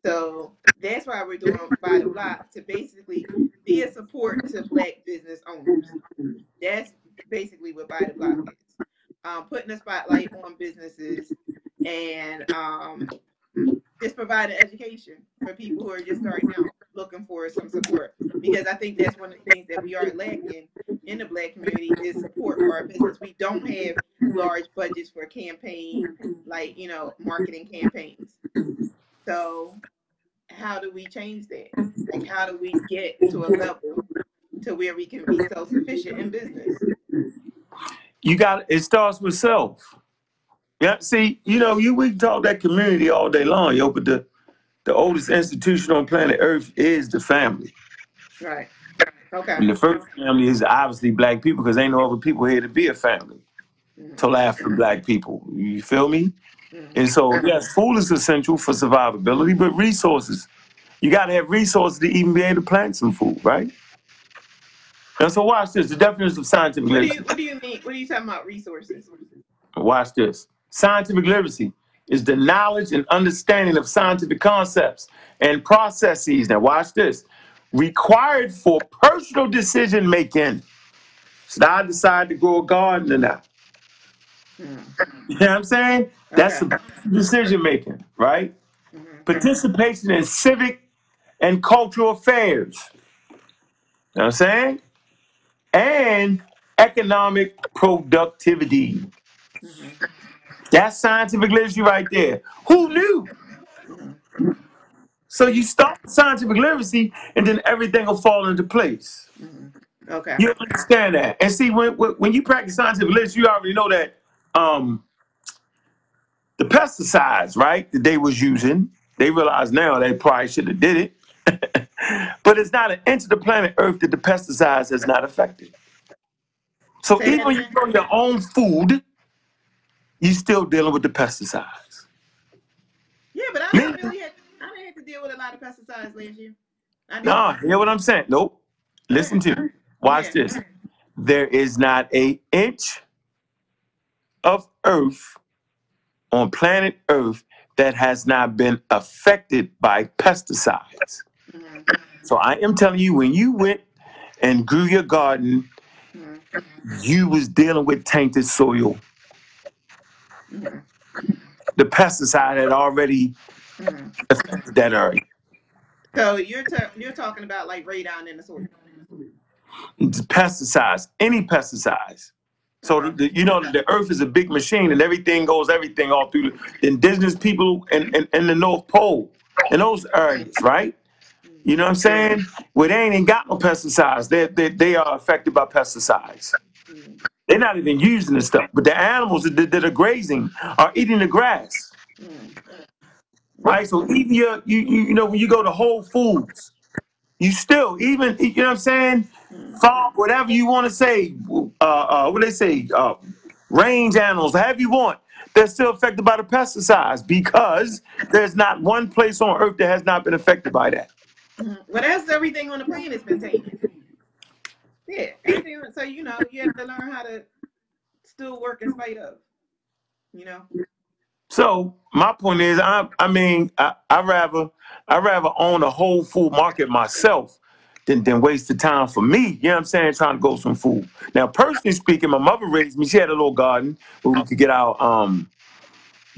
So that's why we're doing buy the block to basically be a support to black business owners. That's basically what buy the block is. Um, putting a spotlight on businesses and um, just providing education for people who are just starting out looking for some support because I think that's one of the things that we are lacking in the black community is support for our business. We don't have large budgets for campaign, like you know, marketing campaigns. So, how do we change that? Like, how do we get to a level to where we can be self sufficient in business? You got it starts with self. Yeah, see, you know, you we talk that community all day long, yo, but the the oldest institution on planet Earth is the family. Right. Okay. And the first family is obviously black people because ain't no other people here to be a family Mhm. laugh after black people. You feel me? Mhm. And so, yes, food is essential for survivability, but resources. You got to have resources to even be able to plant some food, right? And so, watch this. The definition of scientific What do literacy. you What do you mean? What are you talking about? Resources. Watch this. Scientific literacy is the knowledge and understanding of scientific concepts and processes. Now, watch this. Required for personal decision making. So I decide to grow a garden or not. Mhm. You know what I'm saying? That's Okay. the decision making, right? Mhm. Participation in civic and cultural affairs. You know what I'm saying? And economic productivity. Mhm. That's scientific literacy right there. Who knew? So you start with scientific literacy, and then everything will fall into place. Mhm. Okay. You understand that? And see, when when when you practice scientific literacy, you already know that um, the pesticides, right, that they was using, they realize now they probably should have did it, but it's not an inch of the planet Earth that the pesticides has not affected. So Say even that when you again. grow your own food, you still dealing with the pesticides. Yeah, but I Me? didn't really have. I didn't have to deal with a lot of pesticides last year. I. No, hear what I'm saying? Nope. Listen to me. Watch Yeah. this. There is not a inch of earth on planet Earth that has not been affected by pesticides. Mhm. So I am telling you, when you went and grew your garden, Mhm. you was dealing with tainted soil. Mhm. The pesticide had already Mhm. that area. So you're ta- you're talking about like radon in the soil. It's pesticides, any pesticides. So the, Okay. the- you know the earth is a big machine and everything goes everything all through the, the indigenous people in, in, in the North Pole in those areas, right? You know what I'm saying? Where they ain't even got no pesticides. They, they, they are affected by pesticides. Mhm. They're not even using this stuff. But the animals that, that are grazing are eating the grass. Right? So even your, you, you, you know, when you go to Whole Foods, you still, even, you know what I'm saying? Farm, whatever you want to say, uh, uh, what they say, uh, range animals, however you want, they're still affected by the pesticides because there's not one place on earth that has not been affected by that. Mhm. Well, that's everything on the planet's been taken. Yeah. So you know, you have to learn how to still work in spite of. You know. So my point is, I, I mean, I, I rather, I rather own a whole food market myself than than waste the time for me. You know what I'm saying? Trying to grow some food. Now, personally speaking, my mother raised me. She had a little garden where we could get our um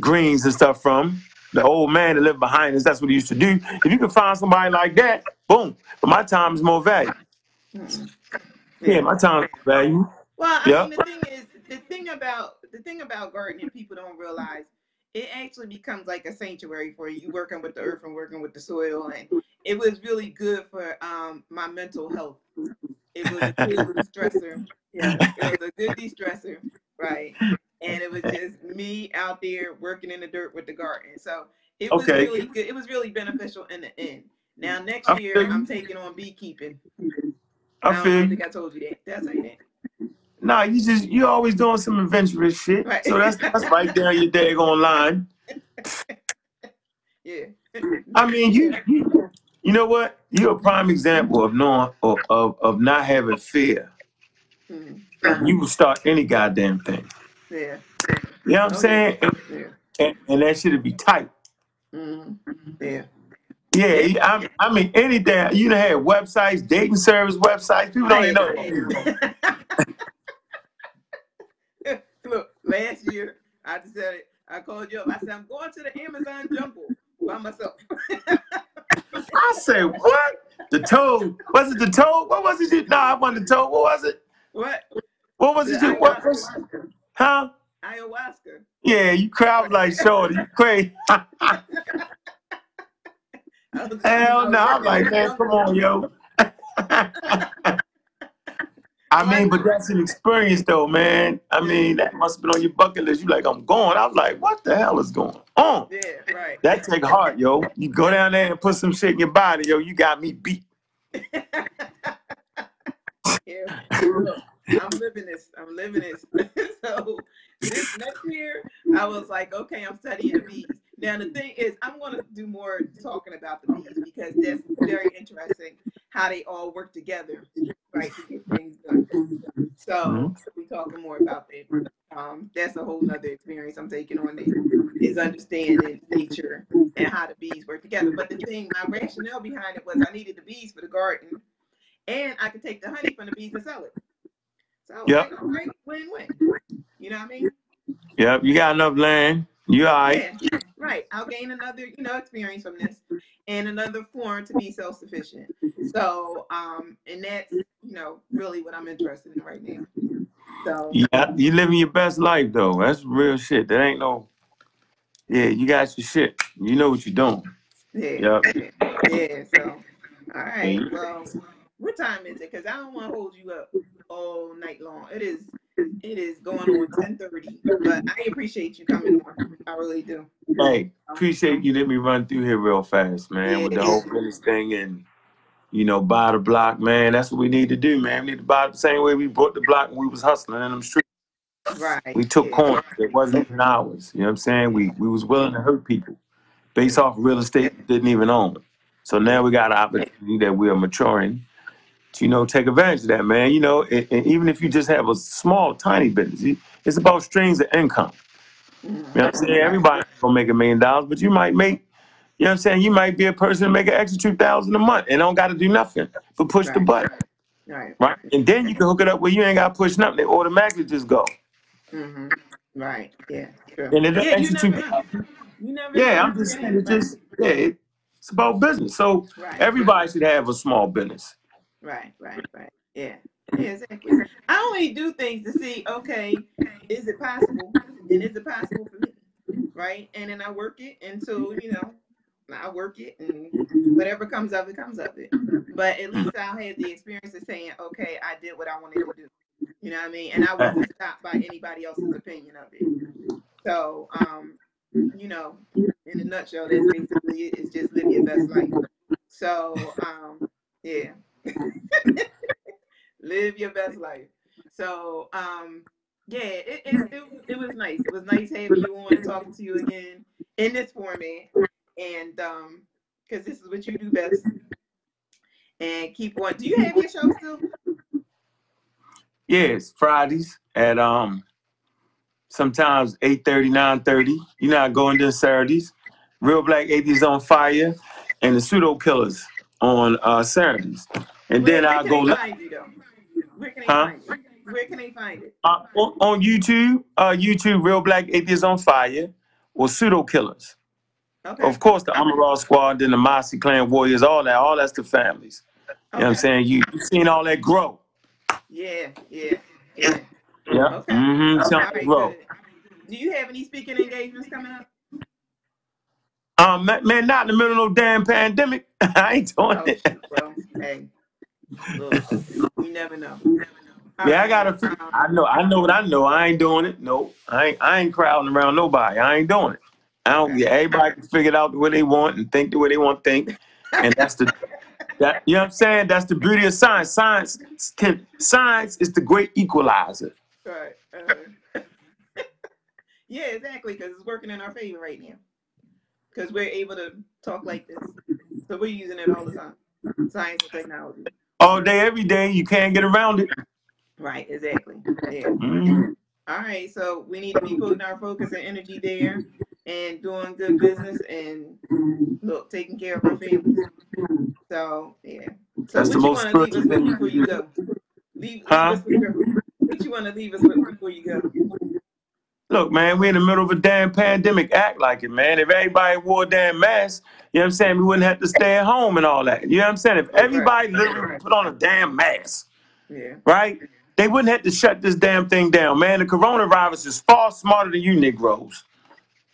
greens and stuff from. The old man that lived behind us, that's what he used to do. If you can find somebody like that, boom. But my time is more valuable. Yeah, Yeah. my time is valuable. Well, I mean, the thing is, the thing about the thing about gardening, people don't realize it actually becomes like a sanctuary for you working with the earth and working with the soil, and it was really good for um my mental health. It was a good de-stressor. Yeah, it was a good de-stressor, right? And it was just me out there working in the dirt with the garden. So it was Okay. really good. It was really beneficial in the end. Now next year I'm taking on beekeeping. I I don't, I feel don't you. think I told you that. that's tell you that? Nah, you just you always doing some adventurous shit. Right. So that's that's right there your daggone online. yeah. I mean, you you, you know what? You're a prime example of knowing of, of, of not having fear. Mhm. You will start any goddamn thing. Yeah. You know what I'm Oh yeah. saying? And, Yeah. and, and that shit'll be tight. hmm Yeah. Yeah, Yeah. I, I mean anything. You done had websites, dating service websites. People don't even know. Look, last year I just said. I called you up. I said I'm going to the Amazon jungle by myself. I said, what? The toad. Was it the toad? What was it? You, no, I wanted the toad. What was it? what? What was The it? You, what was? ayahuasca. Huh? Ayahuasca. Yeah, you crowd like shorty. You crazy. I was, I was, I Hell was no. I'm working in like, the man, come jungle. on, yo. I mean, but that's an experience though, man. I mean, that must have been on your bucket list. You like, I'm going. I was like, what the hell is going on? yeah, right. That take heart, yo. You go down there and put some shit in your body, yo. You got me beat. yeah. Look, I'm living this. I'm living this. so this next year, I was like, okay, I'm studying the bees. Now the thing is, I'm going to do more talking about the bees because that's very interesting how they all work together, right, to get things done. So Mhm. we talking more about that. Um, that's a whole nother experience I'm taking on Is understanding nature and how the bees work together. But the thing, my rationale behind it was I needed the bees for the garden, and I could take the honey from the bees and sell it. So Yep. like, all right, win-win. You know what I mean? Yep. You got enough land. You all right. Yeah, right. I'll gain another, you know, experience from this and another form to be self-sufficient. So, um, and that's, you know, really what I'm interested in right now. So, Yeah, you living your best life though. That's real shit. That ain't no. Yeah, you got your shit. You know what you're doing. yeah, Yep. yeah, yeah. So, all right. Well, what time is it? Because I don't want to hold you up all night long. It is, it is going on 10:30. But I appreciate you coming on. I really do. Hey, appreciate you. Let me run through here real fast, man, with the whole business thing and you know, buy the block, man. That's what we need to do, man. We need to buy the same way we bought the block when we was hustling in them streets. Right. We took yeah. corners. It wasn't even ours. You know what I'm saying? We we was willing to hurt people based off real estate we didn't even own. So now we got an opportunity that we are maturing you know, take advantage of that, man. You know, and, and even if you just have a small, tiny business, it- it's about streams of income. You know what I'm saying? Everybody ain't gonna make a million dollars, but you might make, you know what I'm saying? You might be a person that make an extra two thousand a month and don't gotta do nothing but push the Right. button. Right. Right? And then you can hook it up where you ain't gotta push nothing. They automatically just go. hmm Right. Yeah. True. And it Yeah, you extra never two know. You never Yeah, know. I'm just saying it's just yeah, it, it's about business. So Right. everybody should have a small business. Right. Right. Right. Yeah. Yeah. Exactly. I only do things to see. Okay, is it possible? And is it possible for me? Right. And then I work it until you know. I work it, and whatever comes of it comes of it. But at least I'll have the experience of saying, okay, I did what I wanted to do. You know what I mean? And I wasn't stopped by anybody else's opinion of it. So, um, you know, in a nutshell, that's basically it. It's just live your best life. So, um, yeah, live your best life. So, um, yeah, it, it, it, it was nice. It was nice having you on talking to you again in this format. And um, because this is what you do best. And keep on. Do you have your show still? Yes, Fridays at um sometimes 8:30, 9:30. You know, I go into Saturdays. Real Black Atheists on Fire and the Pseudo Killers on uh Saturdays. And Where, then where I'll can go they li- find you though? Where can they Huh? find you? Where can they find it? uh, on, on YouTube, uh YouTube, Real Black Atheists on Fire or Pseudo Killers. Okay. Of course, the Amaral Squad, then the Mossy Clan Warriors, all that, all that's the families. You know what I'm Okay. saying? You you seen all that grow. Yeah, yeah, yeah. Yeah. Okay. Mm-hmm. All Seen all that right, grow. good. Do you have any speaking engagements coming up? Um, man, man, not in the middle of no damn pandemic. I ain't doing Oh it. shoot, bro. Hey, you never know. All Yeah, I right. gotta. I know. I know what I know. I ain't doing it. No, I ain't. I ain't crowding around nobody. I ain't doing it. I don't. Yeah, everybody can figure it out the way they want and think the way they want to think, and that's the that. You know what I'm saying? That's the beauty of science. Science can. Science is the great equalizer. Right. Uh, yeah, exactly, because it's working in our favor right now. Because we're able to talk like this. So we're using it all the time. Science and technology. All day, every day. You can't get around it. Right, exactly. Yeah. Mhm. All right, so we need to be putting our focus and energy there and doing good business and look, taking care of our families. So yeah. So That's what the you most want to leave us with thing before you you go? Leave leave Huh? us with your, what you want to leave us with before you go? Look, man, we're in the middle of a damn pandemic. Act like it, man. If everybody wore a damn mask, you know what I'm saying, we wouldn't have to stay at home and all that. You know what I'm saying? If everybody literally put on a damn mask, Yeah. right? They wouldn't have to shut this damn thing down, man. The coronavirus is far smarter than you Negroes.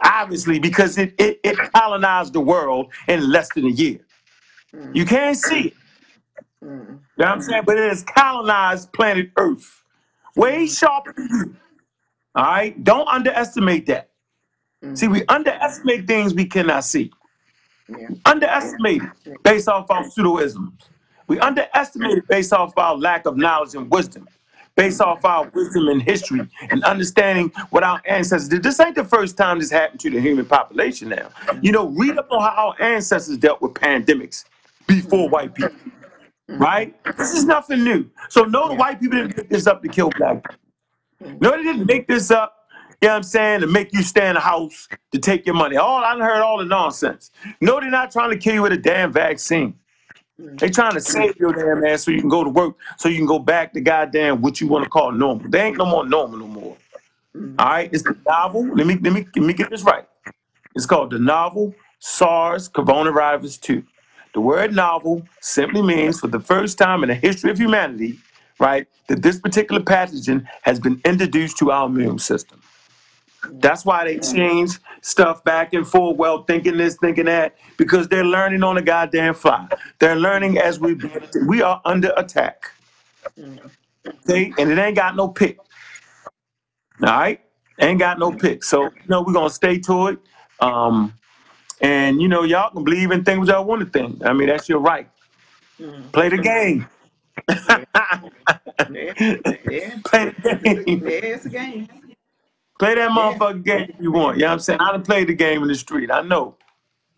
Obviously, because it, it, it colonized the world in less than a year. You Mm. can't see it. Mm. You know what I'm saying? But it has colonized planet Earth. Way sharper than you. All right? Don't underestimate that. Mm-hmm. See, we underestimate things we cannot see. Yeah. Underestimate it based off our pseudoisms. We underestimate it based off our lack of knowledge and wisdom, based off our wisdom and history and understanding what our ancestors did. This ain't the first time this happened to the human population now. You know, read up on how our ancestors dealt with pandemics before mm-hmm. white people, mm-hmm. right? This is nothing new. So, no, the white people didn't pick this up to kill black people. No, they didn't make this up, you know what I'm saying, to make you stay in the house to take your money. All I done heard all the nonsense. No, they're not trying to kill you with a damn vaccine. Mm. They trying to save your damn ass so you can go to work, so you can go back to goddamn what you want to call normal. They ain't no more normal no more. Mm. All right, it's the novel. Let me let me let me get this right. It's called the novel SARS coronavirus 2. The word novel simply means for the first time in the history of humanity, right, that this particular pathogen has been introduced to our immune system. That's why they mm-hmm. change stuff back and forth, well, thinking this, thinking that, because they're learning on the goddamn fly. They're learning as we we are under attack. Mm-hmm. Okay, and it ain't got no pick. All right, ain't got no pick. So you know we're gonna stay to it. Um, and you know y'all can believe in things y'all want to think. I mean that's your right. Mm-hmm. Play the game. Yeah. Yeah. Play the game. Yeah, it's a game. Play that Yeah. motherfucking game if you want. You know what I'm saying? I done played the game in the street. I know.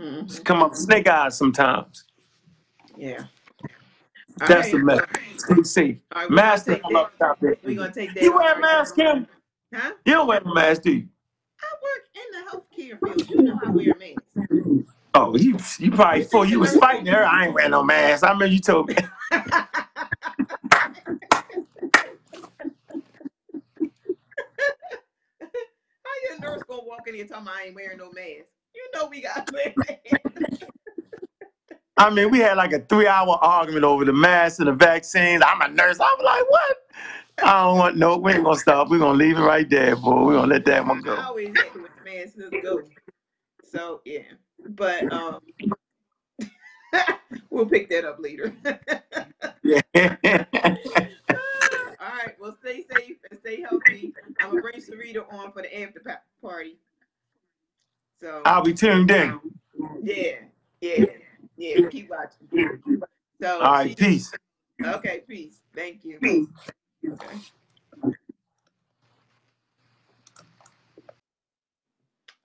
Mhm. Just come up snake eyes sometimes. Yeah. All That's the right. message. Stay safe. All right, we're gonna Mask take come that. up top there. We're gonna take that. You wear a mask, Kim? Huh? You don't wear a mask, do you? I work in the healthcare field. You know I wear a mask. Oh, you you probably thought you was fighting her. I ain't wearing no mask. I remember you told me. How your nurse gonna walk in here talking I ain't wearing no mask? You know we got to wear masks. I mean, we had like a three hour argument over the mask and the vaccines. I'm a nurse. I'm like, what? I don't want no. We ain't gonna stop. We're gonna leave it right there, boy. We're gonna let that one I go. always had to wear masks. Let's go. So yeah, but um, we'll pick that up later. Yeah. All right. Well, stay safe and stay healthy. I'm gonna bring Sharita on for the after pa- party. So I'll be tuned in. yeah, yeah, yeah. Keep watching. So All right, she- peace. Okay, peace. Thank you. Okay.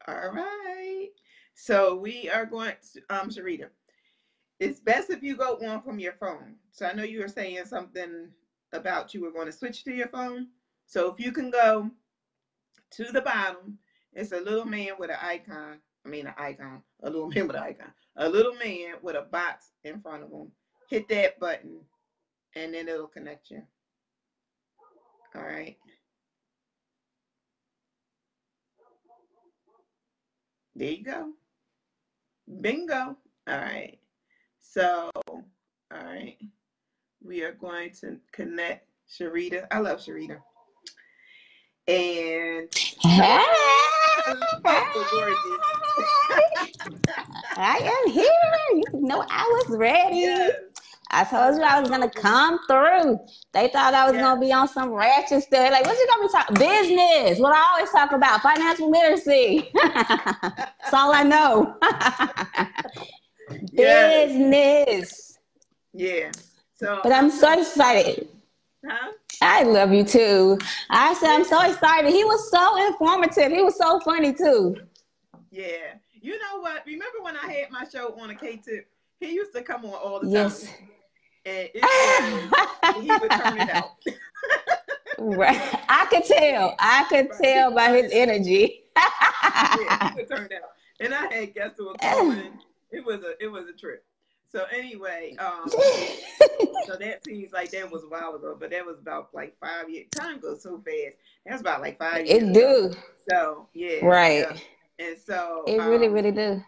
All right. So we are going to um Sharita. It's best if you go on from your phone. So I know you were saying something about you were going to switch to your phone. So if you can go to the bottom, it's a little man with an icon. I mean an icon. A little man with an icon. A little man with a box in front of him. Hit that button and then it'll connect you. All right. There you go. Bingo. All right. So, all right. We are going to connect Sharita. I love Sharita. And Hey, I am here. You know I was ready. Yes. I told you I was gonna come through. They thought I was Yes. gonna be on some ratchet stuff. Like, what you gonna be talking? Business. What I always talk about, financial literacy. That's all I know. Business. Yeah. So, But I'm so um, excited. huh? I love you too. I said I'm so excited. He was so informative. He was so funny too. Yeah. You know what? Remember when I had my show on a K tip? He used to come on all the time. Yes. And he would turn it out. Right. I could tell. I could tell by his energy. yeah, he would turn it out. And I had guests who were calling. It was a it was a trip. So anyway, um, so that seems like that was a while ago, but that was about like five years. Time goes so fast. That's about like five years. it ago. do. So yeah, Right. And so It really, um, really do.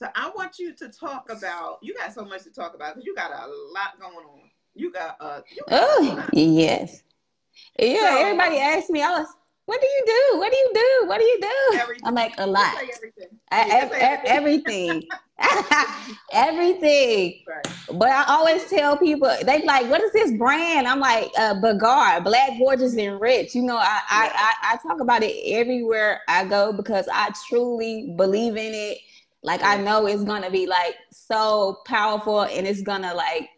So I want you to talk about. You got so much to talk about because you got a lot going on. You got uh. You got a Oh, lot. yes. Yeah, So- everybody asked me, I was, what do you do? What do you do? What do you do? Everything. I'm like, a lot. everything. I- Yeah, ev- say everything. everything. Right. But I always tell people they like, "What is this brand?" I'm like, uh, "Bagar, Black, Gorgeous, and Rich." You know, I, I, I I talk about it everywhere I go because I truly believe in it. Like I know it's gonna be like so powerful and it's gonna like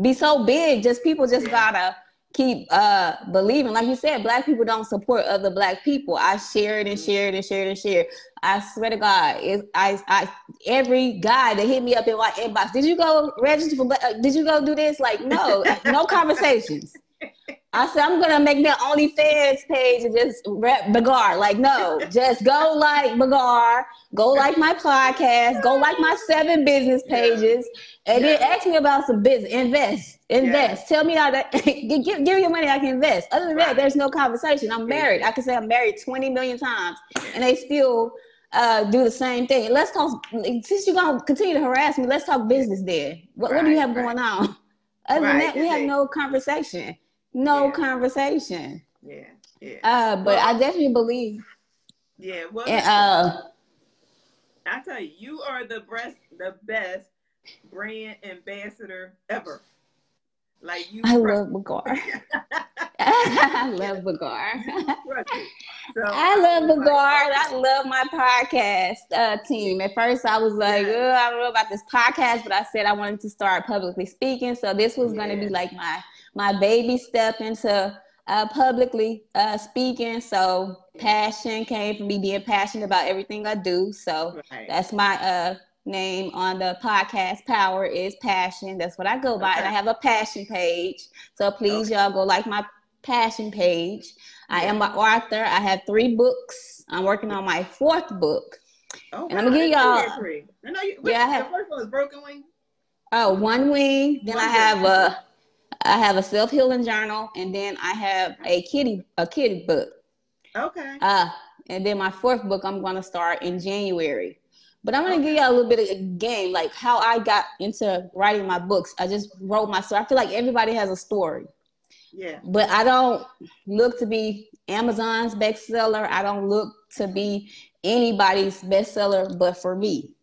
be so big. Just people just gotta keep uh believing. Like you said, black people don't support other black people. I share it and share it and share it and share. it. I swear to God, it, I I every guy that hit me up in my inbox, did you go register for? Black- uh, Did you go do this? Like no, no conversations. I said I'm gonna make that OnlyFans page and just rep Bagar. Like no, just go like Bagar, go like my podcast, go like my seven business pages, and then ask me about some business. Invest, invest. Tell me how to give, give me your money. I can invest. Other than that, there's no conversation. I'm married. I can say I'm married 20 million times, and they still uh, do the same thing. Let's talk. Since you're gonna continue to harass me, let's talk business. There. What, what do you have right. going on? Other than that, we have no conversation. No Yeah. conversation. Yeah. Yeah. Uh, but Well- I definitely believe. yeah. Well, And, uh, I tell you, you are the best, the best brand ambassador ever. Like you, I love Bagar. I love Bagar. So, I love Bagar. I love my podcast uh, team. At first, I was like, Yes. "Ugh, I don't know about this podcast, but I said I wanted to start publicly speaking. So this was going to be like my my baby step into uh, publicly uh, speaking. So passion came from me being passionate about everything I do. So Right. that's my uh, name on the podcast. Power is passion. That's what I go by, and I have a passion page. So please, y'all, go like my passion page. I am an author. I have three books. I'm working on my fourth book. Oh, And I'ma give I didn't know y'all-. I know you. Yeah, I have- The first one was Broken Wing. Oh, one wing. Then I have wing. a, I have a self healing journal, and then I have a kitty, a kitty book. Okay. Uh, and then my fourth book I'm gonna start in January. But I'm gonna give y'all a little bit of a game, like how I got into writing my books. I just wrote my story. I feel like everybody has a story. Yeah. but I don't look to be Amazon's bestseller. I don't look to be anybody's bestseller but for me.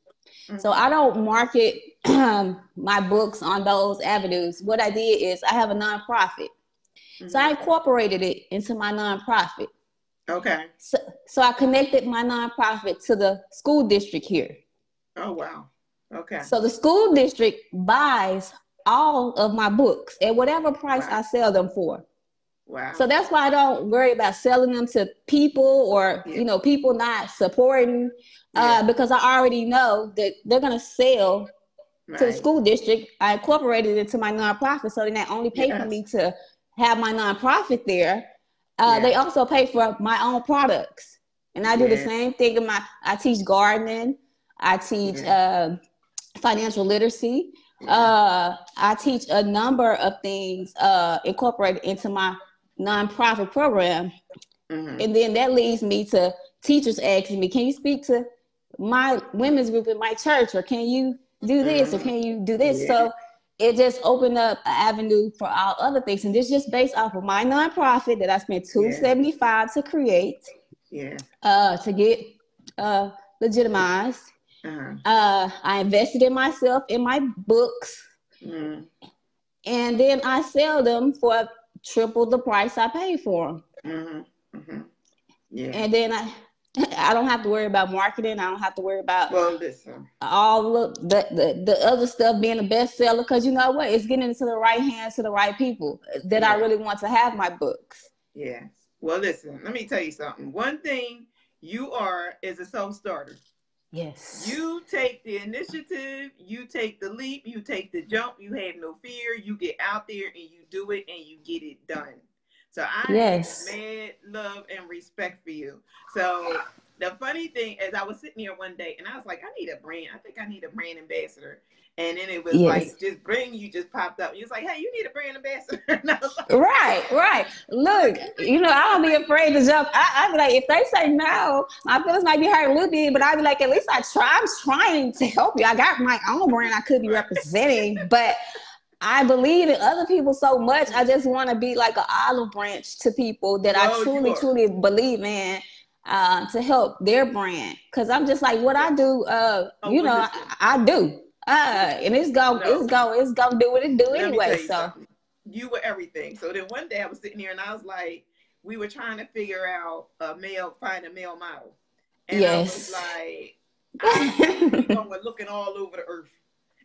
So I don't market my books on those avenues. What I did is I have a nonprofit. So I incorporated it into my nonprofit. Okay. So, so I connected my nonprofit to the school district here. Oh wow. Okay. So the school district buys all of my books at whatever price Wow. I sell them for. Wow. So that's why I don't worry about selling them to people or Yeah. you know people not supporting uh, Yeah. because I already know that they're gonna sell to the school district. I incorporated it to my nonprofit, so they not only pay for me to have my nonprofit there, uh, Yeah. they also pay for my own products. And I do the same thing in my. I teach gardening. I teach uh, financial literacy. Uh, I teach a number of things uh, incorporated into my nonprofit program, Mhm. and then that leads me to teachers asking me, "Can you speak to my women's group in my church, or can you do this, or Mhm. can you do this?" Yeah. So it just opened up an avenue for all other things, and this just based off of my nonprofit that I spent two seventy five to create, Yeah. uh, to get uh, legitimized. Uh-huh. Uh, I invested in myself in my books, Mhm. and then I sell them for triple the price I paid for them. Mhm. Mhm. Yeah. And then I, I don't have to worry about marketing. I don't have to worry about well, listen. all the, the, the other stuff being a bestseller because you know what? It's getting into the right hands to the right people that I really want to have my books. Yes. Well, listen. Let me tell you something. One thing you are is a self starter. Yes. You take the initiative, you take the leap, you take the jump, you have no fear, you get out there and you do it and you get it done. So I Yes. mad love and respect for you. So the funny thing is I was sitting here one day and I was like, I need a brand. I think I need a brand ambassador. And then it was Yes. like just bring you just popped up. You was like, hey, you need a brand ambassador. And I was like, Right, right. Look, you know, I don't be afraid to jump. I, I be like, if they say no, my feelings might be hurt a little bit, but I'd be like, at least I try. I'm trying to help you. I got my own brand I could be representing, but I believe in other people so much. I just want to be like an olive branch to people that I truly, truly believe in. uh, to help their brand. Cause I'm just like what I do, uh, Oh, you know. I, I do. Uh, and it's go, No. it's go, it's gonna do what it do Let anyway. you So something. you were everything. So then one day I was sitting here and I was like, we were trying to figure out a male, find a male model. And Yes. I was like, I was going looking all over the earth.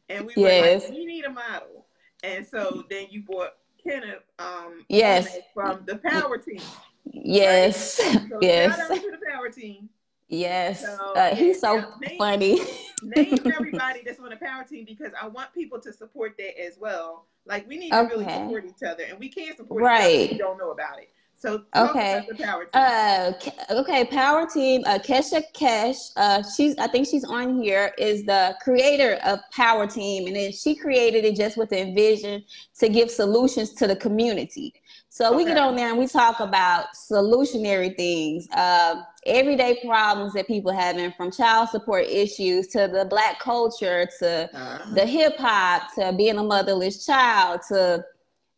And we were Yes. like, we need a model. And so then you bought Kenneth um Yes. from the power team. yes, So yes, shout out to the power team. yes. So, Uh, he's so name- funny. Name everybody that's on the power team because I want people to support that as well. Like we need to really support each other, and we can't support each Right. other if we don't know about it. So Okay. the power team. Uh, okay, Power Team. Uh, Kesha Kesh. Uh, she's. I think she's on here. Is the creator of Power Team, and then she created it just with the vision to give solutions to the community. So we get on there and we talk about solutionary things, uh, everyday problems that people having, from child support issues to the black culture to Uh, the hip hop to being a motherless child to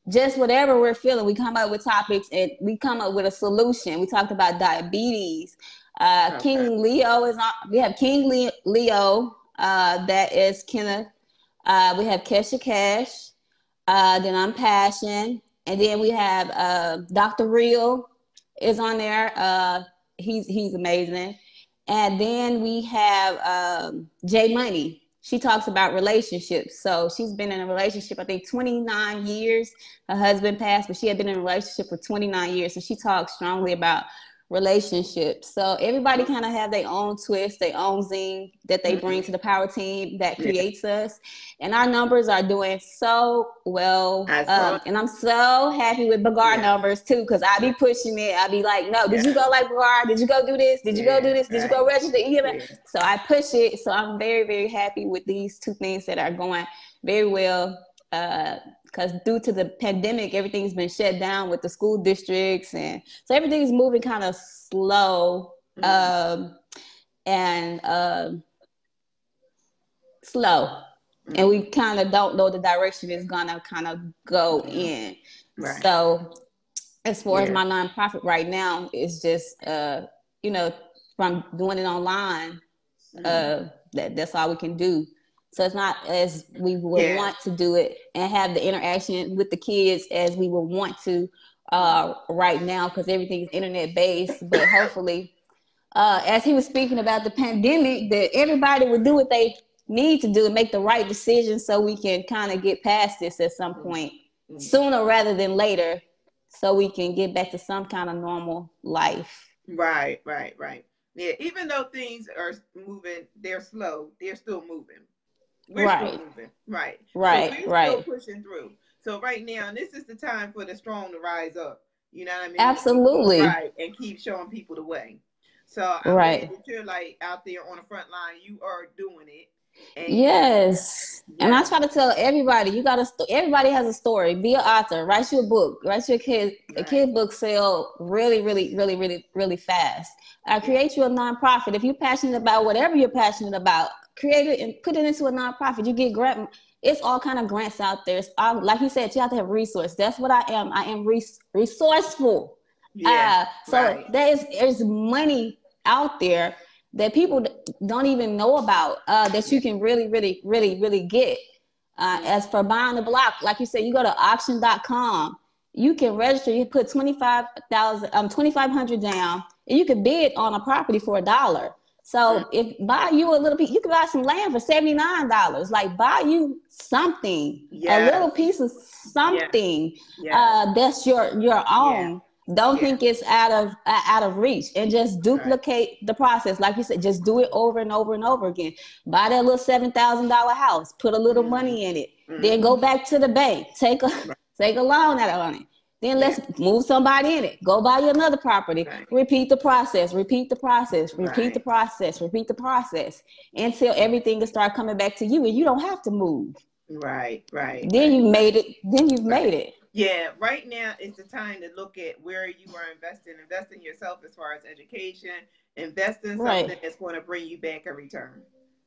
just whatever we're feeling, we come up with topics and we come up with a solution. We talked about diabetes. Uh, Okay. King Leo is on. We have King Le- Leo. Uh, that is Kenneth. Uh, we have Kesha Cash. Uh, then I'm Passion, and then we have uh, Dr. Real is on there. Uh, he's he's amazing. And then we have um, Jay Money. She talks about relationships. So she's been in a relationship, I think, 29 years. Her husband passed, but she had been in a relationship for 29 years. So she talks strongly about relationships. So everybody kind of have their own twist, their own zing that they bring to the power team that Yeah. creates us. And our numbers are doing so well. Um, and I'm so happy with Bagar Yeah. numbers too, because I be pushing it. I be like, no, did you go like Bagar? Did you go do this? Did you go do this? Did you go register? You know, Yeah. so I push it. So I'm very, very happy with these two things that are going very well. Because due to the pandemic, everything's been shut down with the school districts, and so everything's moving kind of slow Mhm. um, and um, slow. And we kind of don't know the direction it's gonna kind of go in. Right. So, as far as my nonprofit right now, it's just uh, you know from doing it online Mhm. uh, that that's all we can do. So it's not as we would Yeah. want to do it and have the interaction with the kids as we would want to uh, right now because everything's internet based. But hopefully, uh, as he was speaking about the pandemic, that everybody would do what they need to do and make the right decisions so we can kind of get past this at some point Mhm. sooner rather than later so we can get back to some kind of normal life. Right, right, right. Yeah, even though things are moving, they're slow, they're still moving. We're Right. still moving. Right. Right, so we're right. still pushing through. So right now, this is the time for the strong to rise up. You know what I mean? Absolutely. Right. And keep showing people the way. So I'm Right. you're like out there on the front line. You are doing it. And Yes. And I Yeah. try to tell everybody, you got to, st- everybody has a story. Be an author, write you a book, write your kid, a kid book sell really, really, really, really, really fast. Uh, create you a nonprofit. If you're passionate about whatever you're passionate about, create it and put it into a nonprofit. You get grant. It's all kind of grants out there. Like you said, you have to have resource. That's what I am. I am res- resourceful. yeah. Uh, so right. there is there's money out there that people don't even know about uh, that you can really, really, really, really get. Uh, as for buying the block, like you said, you go to auction.com, you can register, you put 25,000, um, 2,500 down, and you can bid on a property for a dollar. So if buy you a little piece, you can buy some land for $79. Like buy you something, a little piece of something yeah. uh, that's your your own. Don't think it's out of uh, out of reach, and just duplicate the process. Like you said, just do it over and over and over again. Buy that little seven thousand dollar house, put a little Mhm. money in it, Mhm. then go back to the bank, take a take a loan out on it. Then let's move somebody in it. Go buy you another property. Right. Repeat the process. Repeat the process. Repeat Right. the process. Repeat the process until everything can start coming back to you, and you don't have to move. right, right. Then right. you made it. Then you've made it. Yeah, right now is the time to look at where you are investing. Invest in yourself as far as education. Invest in something that's going to bring you back a return.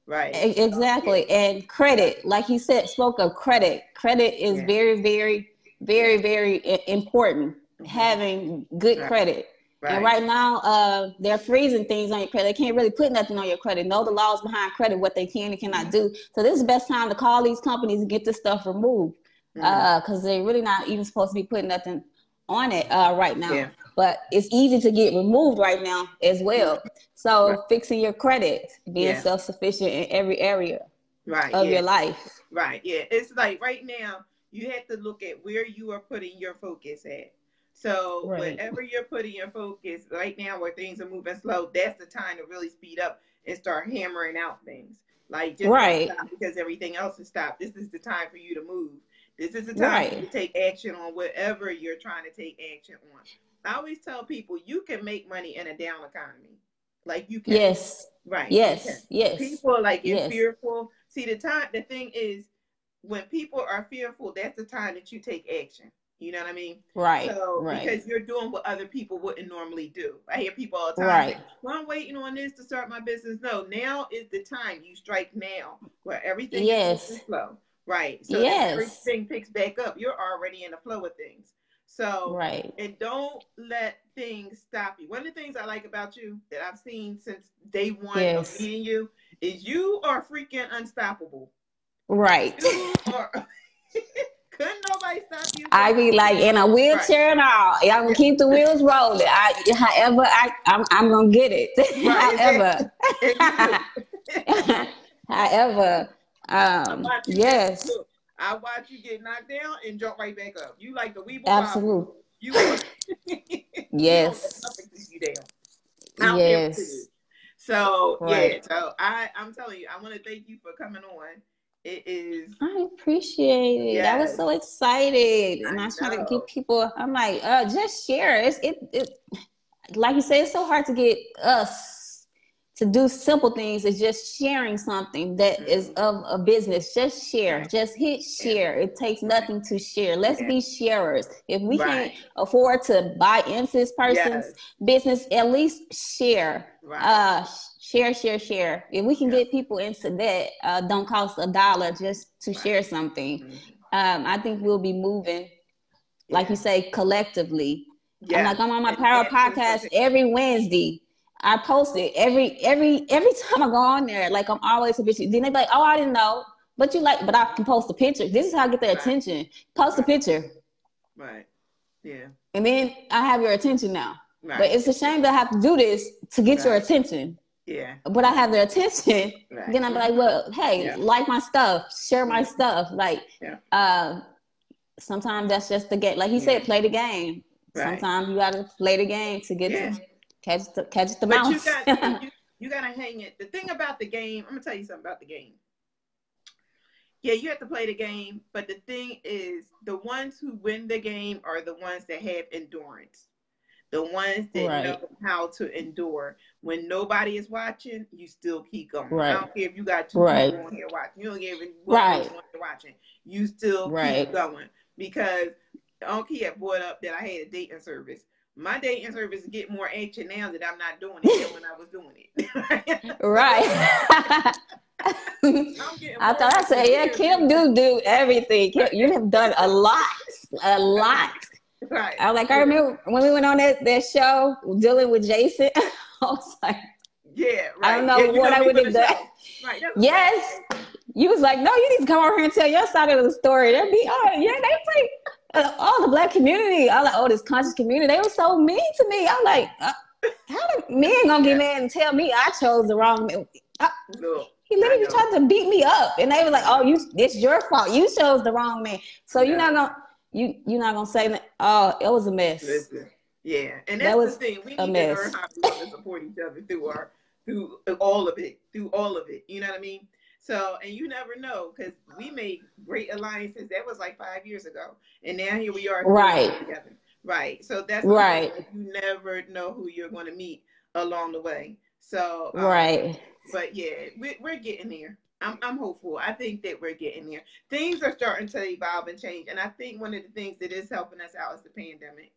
Right. Exactly. And credit, like he said, spoke of credit. Credit is Yeah. very, very, very, very important. Mhm. Having good Right. credit. And right now, uh, they're freezing things on your credit. They can't really put nothing on your credit. Know the laws behind credit, what they can and cannot do. So this is the best time to call these companies and get this stuff removed, because mm-hmm. uh, they're really not even supposed to be putting nothing on it uh, right now. Yeah. But it's easy to get removed right now as well. So right. fixing your credit, being yeah. self sufficient in every area right, of yeah. your life. Right. Yeah. It's like right now you have to look at where you are putting your focus at. So right. wherever you're putting your focus right now, where things are moving slow, that's the time to really speed up and start hammering out things. Like just right because everything else is stopped. This is the time for you to move. This is the time right. to take action on whatever you're trying to take action on. I always tell people you can make money in a down economy. Like you can. Yes. Right. Yes. Yes. People are like yes. fearful. See the time the thing is when people are fearful, that's the time that you take action. You know what I mean? Right. So right. because you're doing what other people wouldn't normally do. I hear people all the time. Right. well, I'm waiting on this to start my business. No, now is the time. You strike now where everything yes. is slow. Right. So yes. everything picks back up. You're already in the flow of things. So right. And don't let things stop you. One of the things I like about you that I've seen since day one yes. of meeting you is you are freaking unstoppable. Right. Couldn't nobody stop you. I be like in a wheelchair right. and all. Y'all gonna keep the wheels rolling. I, however, I, I'm, I'm gonna get it. Right. however, however, um, yes. I watch you get knocked down and jump right back up. You like the Weeble Absolutely. You. yes. You yes. So right. yeah, so I I'm telling you, I want to thank you for coming on. It is. I appreciate it. Yes. I was so excited, and I, I try to get people. I'm like, uh, just share. It's it, it. Like you say, it's so hard to get us to do simple things. It's just sharing something that mm-hmm. is of a business. Just share. Just hit share. It takes nothing to share. Let's be sharers. If we right. can't afford to buy into this person's yes. business, at least share. Right. Uh, share, share, share. If we can yeah. get people into that, uh, don't cost a dollar just to right. share something. Mm-hmm. Um, I think we'll be moving, like yeah. you say, collectively. Yeah. I'm like I'm on my Power Podcast every Wednesday. I post it every every every time I go on there. Like I'm always a bitch. Then they like, oh, I didn't know, but you like, but I can post a picture. This is how I get their right. attention. Post right. a picture. Right. Yeah. And then I have your attention now. Right. But it's a shame that I have to do this to get your attention. Yeah. But I have their attention. Right. Then I'm like, well, hey, yeah. like my stuff, share my stuff. Like, yeah. uh, sometimes that's just the game. Like he yeah. said, play the game. Right. Sometimes you gotta play the game to get to catch the catch the but mouse. You got you, you gotta hang it. The thing about the game, I'm gonna tell you something about the game. Yeah, you have to play the game, but the thing is, the ones who win the game are the ones that have endurance the ones that right. know how to endure. When nobody is watching, you still keep going. Right. I don't care if you got two right. people on here watching. You don't even right. watching. You still right. keep going because Uncle had brought up that I had a dating service. My dating service is getting more action now that I'm not doing it than when I was doing it. right. I thought I said, yeah, Kim do do everything. Kim, you have done a lot, a lot. Right. I was like, I remember when we went on that, that show dealing with Jason. I was like, yeah, right. I don't know yeah, what I would have done. Right. Yes. You was like, no, you need to come over here and tell your side of the story. That'd be, oh, yeah, they pretty, uh, all the black community, all like, oh, this conscious community, they were so mean to me. I'm like, uh, how did men gonna get mad and tell me I chose the wrong man? Uh, no, he literally tried to beat me up, and they were like, "Oh, you, it's your fault. You chose the wrong man." So yeah. you're not gonna you you're not gonna say that. Oh, it was a mess. Listen, yeah, and that's that was the thing. We need to learn how to support each other through our through all of it, through all of it. You know what I mean? So, and you never know because we made great alliances. That was like five years ago, and now here we are, right? Together. Right. So that's right. You never know who you're going to meet along the way. So, um, right. But yeah, we, we're getting there. I'm, I'm hopeful. I think that we're getting there. Things are starting to evolve and change. And I think one of the things that is helping us out is the pandemic.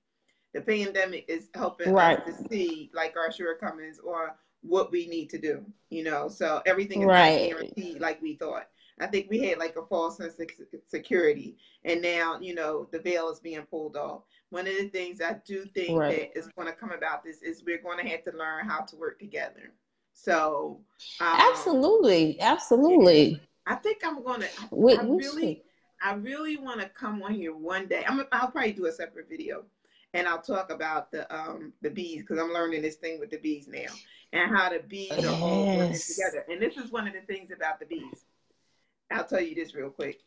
The pandemic is helping right. us to see like our shortcomings or what we need to do, you know. So everything is right. guaranteed like we thought. I think we had like a false sense of security, and now you know the veil is being pulled off. One of the things I do think right. that is going to come about this is we're going to have to learn how to work together. So, um, absolutely, absolutely. I think I'm going to. I really, I really want to come on here one day. I'm. I'll probably do a separate video, and I'll talk about the um the bees because I'm learning this thing with the bees now and how the bees yes. are all working together. And this is one of the things about the bees. I'll tell you this real quick.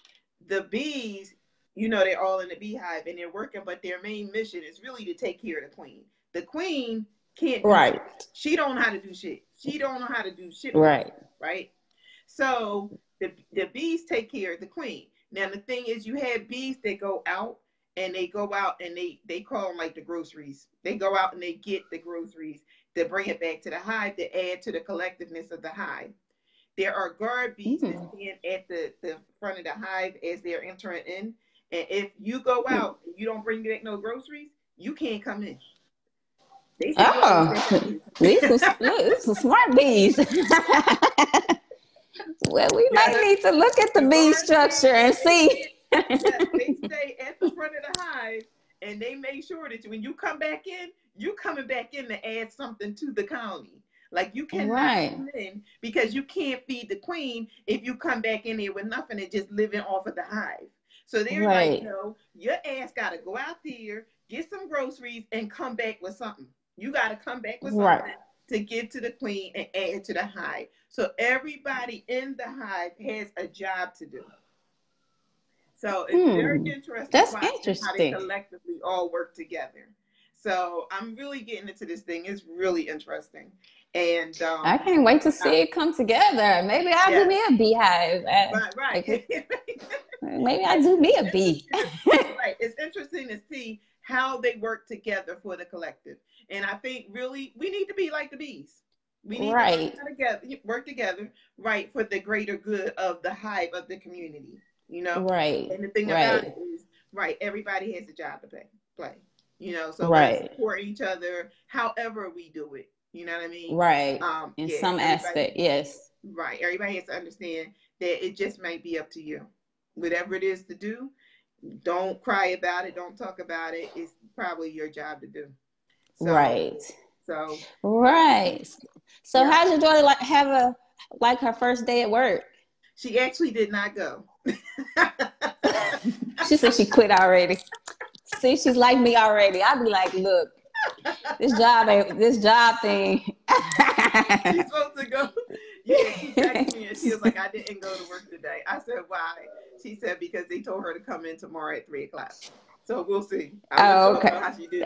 The bees, you know, they're all in the beehive and they're working, but their main mission is really to take care of the queen. The queen can't right. She don't know how to do shit. She don't know how to do shit. Right. Right. So the the bees take care of the queen. Now the thing is, you have bees that go out and they go out and they they call them like the groceries. They go out and they get the groceries to bring it back to the hive to add to the collectiveness of the hive. There are guard bees mm. that stand at the, the front of the hive as they're entering in. And if you go hmm. out and you don't bring back no groceries, you can't come in. Oh, these are, these are smart bees. well, we yeah, might need to look at the bee structure and see. yes, they stay at the front of the hive and they make sure that when you come back in, you're coming back in to add something to the colony. Like you cannot right. come in because you can't feed the queen if you come back in here with nothing and just living off of the hive. So they're right. like, you know, your ass gotta go out there, get some groceries, and come back with something. You gotta come back with something right. to give to the queen and add to the hive. So everybody in the hive has a job to do. So it's hmm. very interesting. That's interesting. How they collectively all work together. So I'm really getting into this thing. It's really interesting. And um, I can't wait to see I, it come together. Maybe I'll yeah. do me a beehive. Right, right. Like, maybe I'll do me a bee. right. It's interesting to see how they work together for the collective. And I think really we need to be like the bees. We need right. to together, work together, right, for the greater good of the hive of the community. You know, right. And the thing right. about it is, right, everybody has a job to play. Play. You know, so right. support each other, however we do it. You know what I mean? Right. Um, in yeah, some aspect, yes. Right. Everybody has to understand that it just might be up to you. Whatever it is to do, don't cry about it. Don't talk about it. It's probably your job to do. So, right. So. Right. So yeah. how did your daughter like have a like her first day at work? She actually did not go. she said she quit already. See, she's like me already. I'd be like, look, this job ain't this job thing. she's supposed to go. Yeah, she texted me and she was like, I didn't go to work today. I said, why? She said because they told her to come in tomorrow at three o'clock. So we'll see. I oh, okay. How she did.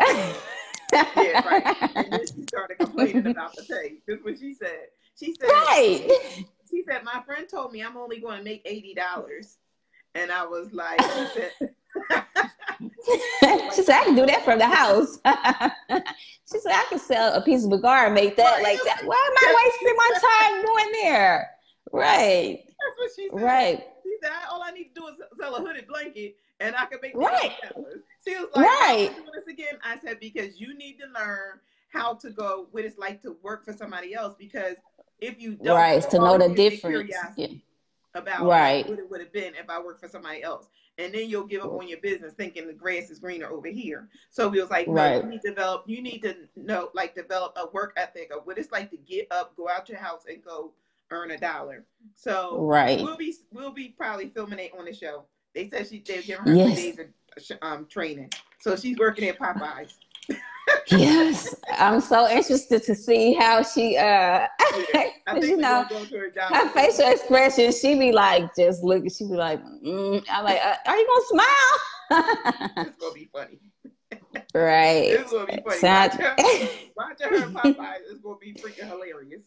yeah, right. And then she started complaining about the pay. This is what she said. She said, right. She said, my friend told me I'm only going to make eighty dollars, and I was like, she said. she said, I can do that from the house. she said, I can sell a piece of cigar and make that like that. Why am I wasting my time going there? Right. That's what she said. Right. She said, all I need to do is sell a hooded blanket and I can make right. She was like, right. doing this again? I said, because you need to learn how to go what it's like to work for somebody else because if you don't right to know the difference yeah. about right. what it would have been if I worked for somebody else and then you'll give up on your business thinking the grass is greener over here. So we was like, no, right. you need to develop, you need to know, like develop a work ethic of what it's like to get up, go out your house and go earn a dollar. So right. we'll be, we'll be probably filming it on the show. They said she, they're giving her yes. days of um, training. So she's working at Popeyes. Yes, I'm so interested to see how she, uh, yeah, you know, her, facial expression. She be like, just looking. She be like, mm. I'm like, uh, are you gonna smile? it's gonna be funny. Right. It's gonna be funny. Watch her, watch her Popeyes. It's gonna be freaking hilarious.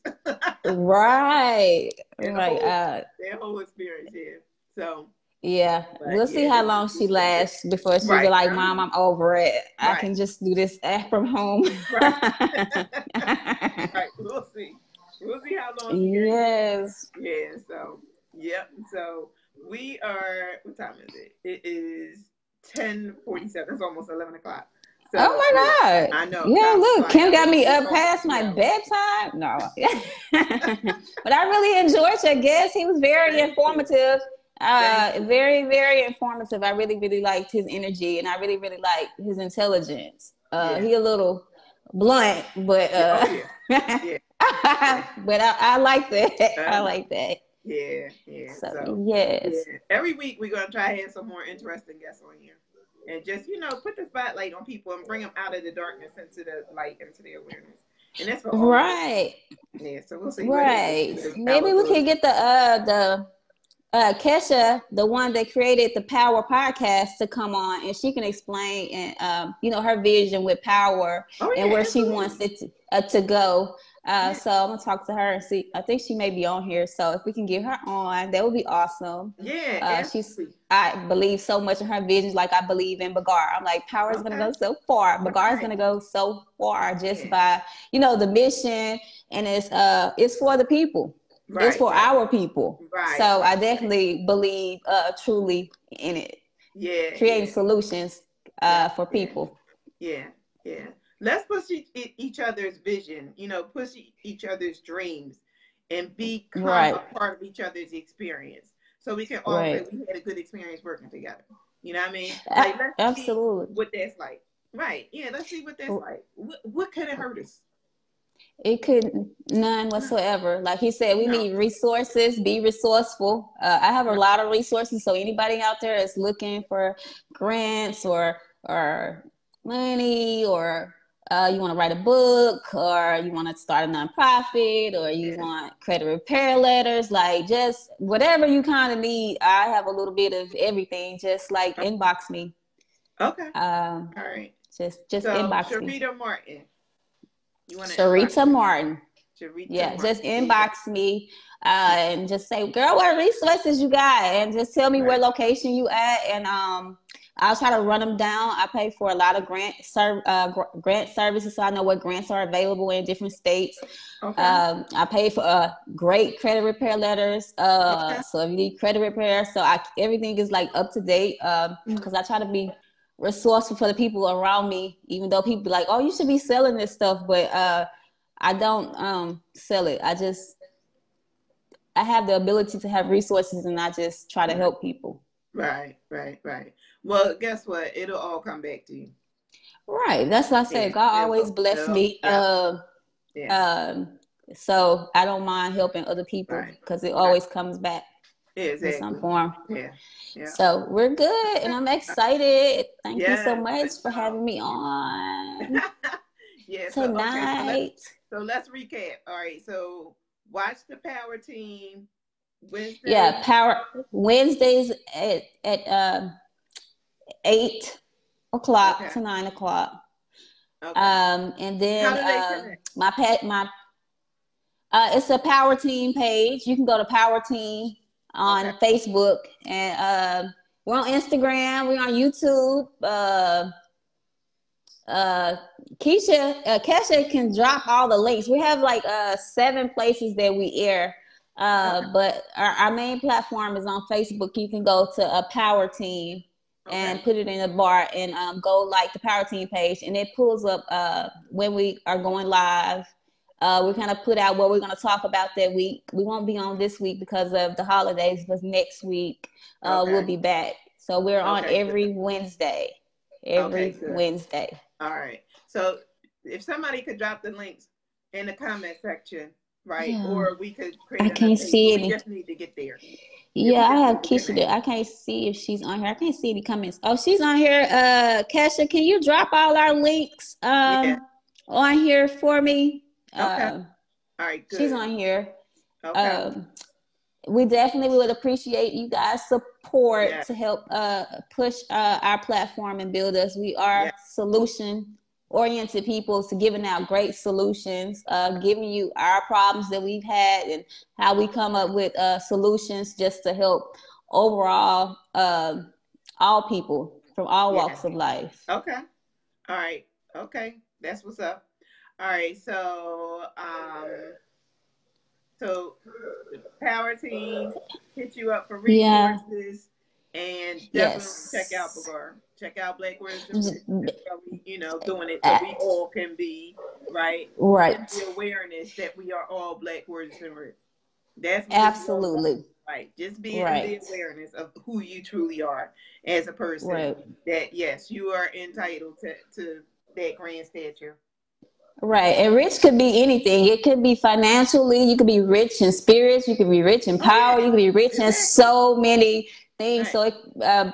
right. And like, whole, uh, their whole experience here. So yeah, but we'll see how long she lasts before she's right. like, "Mom, I'm over it. Right. I can just do this from home." right. right. We'll see. We'll see how long. yes. Yeah. So. Yep. So we are. What time is it? It is ten forty-seven. It's almost eleven o'clock. So, oh my God. I know. Yeah, look, Kim got me up past my yeah. bedtime. No. but I really enjoyed your guest. He was very informative. Uh, very, very informative. I really, really liked his energy and I really, really liked his intelligence. Uh, Yeah. he a little blunt, but uh, Oh, yeah. but I, I like that. I Uh-huh. like that. Yeah, yeah. So, So, yes. yeah. Every week we're gonna try to have some more interesting guests on here, and just you know put the spotlight on people and bring them out of the darkness into the light, into the awareness. And that's for all of us. Right. Yeah. So we'll see. Right. Maybe we can get the uh the uh Kesha, the one that created the Power podcast, to come on and she can explain and um you know her vision with power Oh, yeah, and where she wants it to, uh, to go. Uh, Yeah. so I'm gonna talk to her and see. I think she may be on here. So if we can get her on, that would be awesome. Yeah. Uh, she's. I believe so much in her visions, like I believe in Bagar. I'm like, power is gonna go so far. Bagar is gonna go so far just Yeah. by you know the mission, and it's uh it's for the people. Right. It's for our people. Right. So I definitely believe uh truly in it, yeah. creating yeah. solutions uh for people. Yeah, yeah. Let's push each, other's vision, you know, push each other's dreams and become Right. a part of each other's experience. So we can all Right. say we had a good experience working together. You know what I mean? Like, let's see Absolutely. what that's like. Right. Yeah, let's see what that's like. What, what could it hurt us? It could none whatsoever. Like he said, we No. need resources. Be resourceful. Uh, I have a lot of resources. So anybody out there is looking for grants or or money or uh, you want to write a book or you want to start a nonprofit or you Yeah. want credit repair letters, like just whatever you kind of need. I have a little bit of everything. Just like inbox me. Okay. Um, All right. just just so, inbox me. Sharita Martin. You want to Sharita Martin. Sharita Yeah, Martin. just inbox me uh, and just say, "Girl, what resources you got?" And just tell me where Right. location you at, and um, I'll try to run them down. I pay for a lot of grant serv- uh, gr- grant services, so I know what grants are available in different states. Okay. Um, I pay for uh, great credit repair letters. Uh, Okay. so if you need credit repair, so I everything is like up to date. Um, because I try to be resourceful for the people around me, even though people be like, "Oh, you should be selling this stuff," but uh, I don't um sell it. I just I have the ability to have resources, and I just try to help people. right, right, right. Well, guess what? It'll all come back to you. Right. That's what I said. Yeah, God yeah, always bless yeah, me. yeah. Um, Yeah. um, so I don't mind helping other people Right. because it always comes back yeah, in some form. Yeah. Yeah. So we're good, and I'm excited. Thank you so much for having me on yeah. So, okay, so, let's, tonight. so let's recap. All right. So watch the Power Team Wednesday. Yeah, power Wednesdays at at um eight o'clock Okay. to nine o'clock. Okay. Um, and then How do they uh, my pet my uh, it's a Power Team page. You can go to Power Team on Okay. Facebook, and uh, we're on Instagram. We're on YouTube. Uh, uh, Keisha, uh, Kesha can drop all the links. We have like uh seven places that we air. Uh, Okay. but our, our main platform is on Facebook. You can go to a Power Team and Okay. put it in a bar and um, go like the Power Team page, and it pulls up uh, when we are going live. Uh, we kind of put out what we're going to talk about that week. We won't be on this week because of the holidays, but next week uh, Okay. we'll be back. So we're on Okay, every Wednesday. Every Okay. Wednesday. All right. So if somebody could drop the links in the comment section, right? Yeah. Or we could create I can't see it. We just need to get there. Yeah, I have Keisha there. I can't see if she's on here. I can't see any comments. Oh, she's on here. Uh, Kesha, can you drop all our links um Yeah. on here for me? Okay. Um, All right. Good. she's on here. Okay. Um, we definitely would appreciate you guys' support Yeah. to help uh, push uh, our platform and build us. We are Yeah. solution oriented people to giving out great solutions, uh, giving you our problems that we've had and how we come up with uh, solutions just to help overall um all people from all Yeah. walks of life. Okay. All right. Okay. That's what's up. All right. So, um, so power team hit you up for Yeah. resources And definitely Yes. check out Bagar. Check out Black Words and Rich. Mm, That's how we, you know, doing it so we all can be right. Right. The awareness that we are all Black Words and That's what it's all about. Absolutely. Right. Just being Right. the awareness of who you truly are as a person. Right. That yes, you are entitled to, to that grand stature. Right. And rich could be anything. It could be financially, you could be rich in spirits, you could be rich in power, you could be rich in so many things. Right. So it, uh,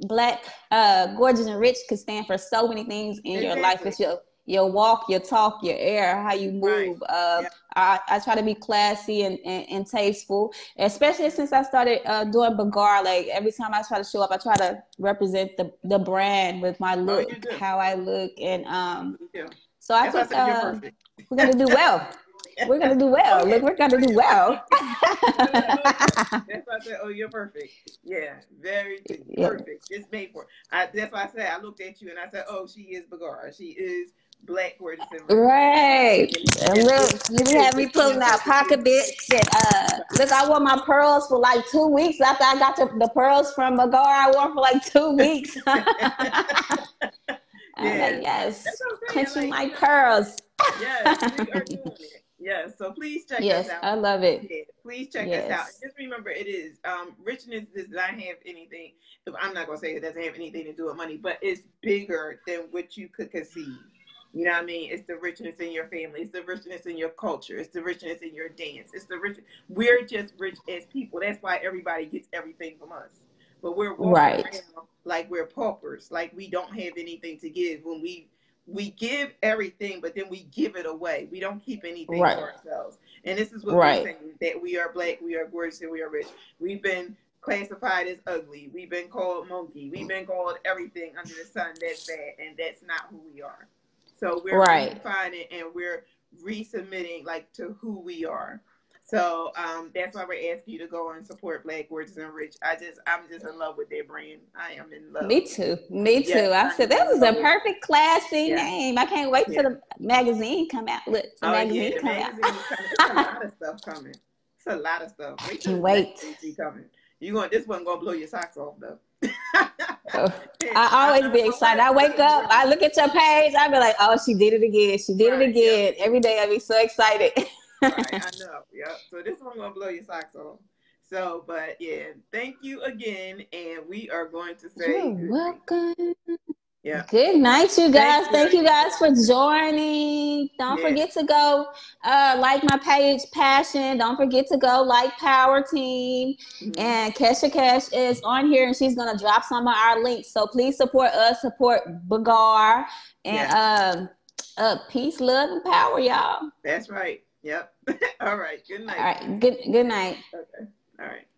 black, uh, gorgeous and rich could stand for so many things in your life. It's your your walk, your talk, your air, how you Right. move. Uh, Yeah. I, I try to be classy and, and, and tasteful, especially since I started uh, doing Bagar. Like every time I try to show up, I try to represent the, the brand with my look, Oh, how I look. And um, too. So I That's why I think uh, we're gonna do well. We're gonna do well. Look, we're gonna do well. That's why I said, "Oh, you're perfect." Yeah, very Yeah. perfect. Just made for. I, that's why I said I looked at you and I said, "Oh, she is Bagara. She is black gorgeous and right. And look, you have me pulling out pocketbooks and uh look, I wore my pearls for like two weeks after I got the, the pearls from Bagar. I wore for like two weeks. I'm like, yes, That's what I'm saying. clenching like, my pearls. yes, we are doing it. Yes, so please check Yes, us out. I love it. Yeah, please check us out. Just remember, it is um, richness does not have anything. I'm not gonna say it doesn't have anything to do with money, but it's bigger than what you could conceive. You know what I mean? It's the richness in your family. It's the richness in your culture. It's the richness in your dance. It's the rich. We're just rich as people. That's why everybody gets everything from us. But we're Right. around like we're paupers, like we don't have anything to give. When we we give everything, but then we give it away. We don't keep anything Right. for ourselves. And this is what Right. we're saying that we are black, we are gorgeous, and we are rich. We've been classified as ugly. We've been called monkey. We've been called everything under the sun that's bad, and that's not who we are. So we're Right. redefining and we're resubmitting like to who we are. So um, that's why we're asking you to go and support Black Gorgeous and Rich. I just I'm just in love with their brand. I am in love. Me too. Me too. I said this is a perfect classy Yeah. name. I can't wait Yeah. till the magazine come out. Look, the Oh magazine yeah, the come magazine out. It's a lot of stuff coming. It's a lot of stuff. Wait Can't wait. coming. You going? This one gonna blow your socks off though. Oh, I always be excited. I wake up, I look at your page, I be like, oh, she did it again. She did it again. Every day I be so excited. right, I know. Yep. So this one gonna blow your socks off. So, but yeah, thank you again, and we are going to say You're good night. welcome. Yeah. Good night, you guys. Thank Thank you. you guys for joining. Don't Yeah. forget to go uh, like my page, Passion. Don't forget to go like Power Team. Mhm. And Kesha Cash is on here and she's gonna drop some of our links. So please support us, support Bagar, and um uh peace, love, and power, y'all. That's right. Yep. All right. Good night. All right. good good night. Okay. All right.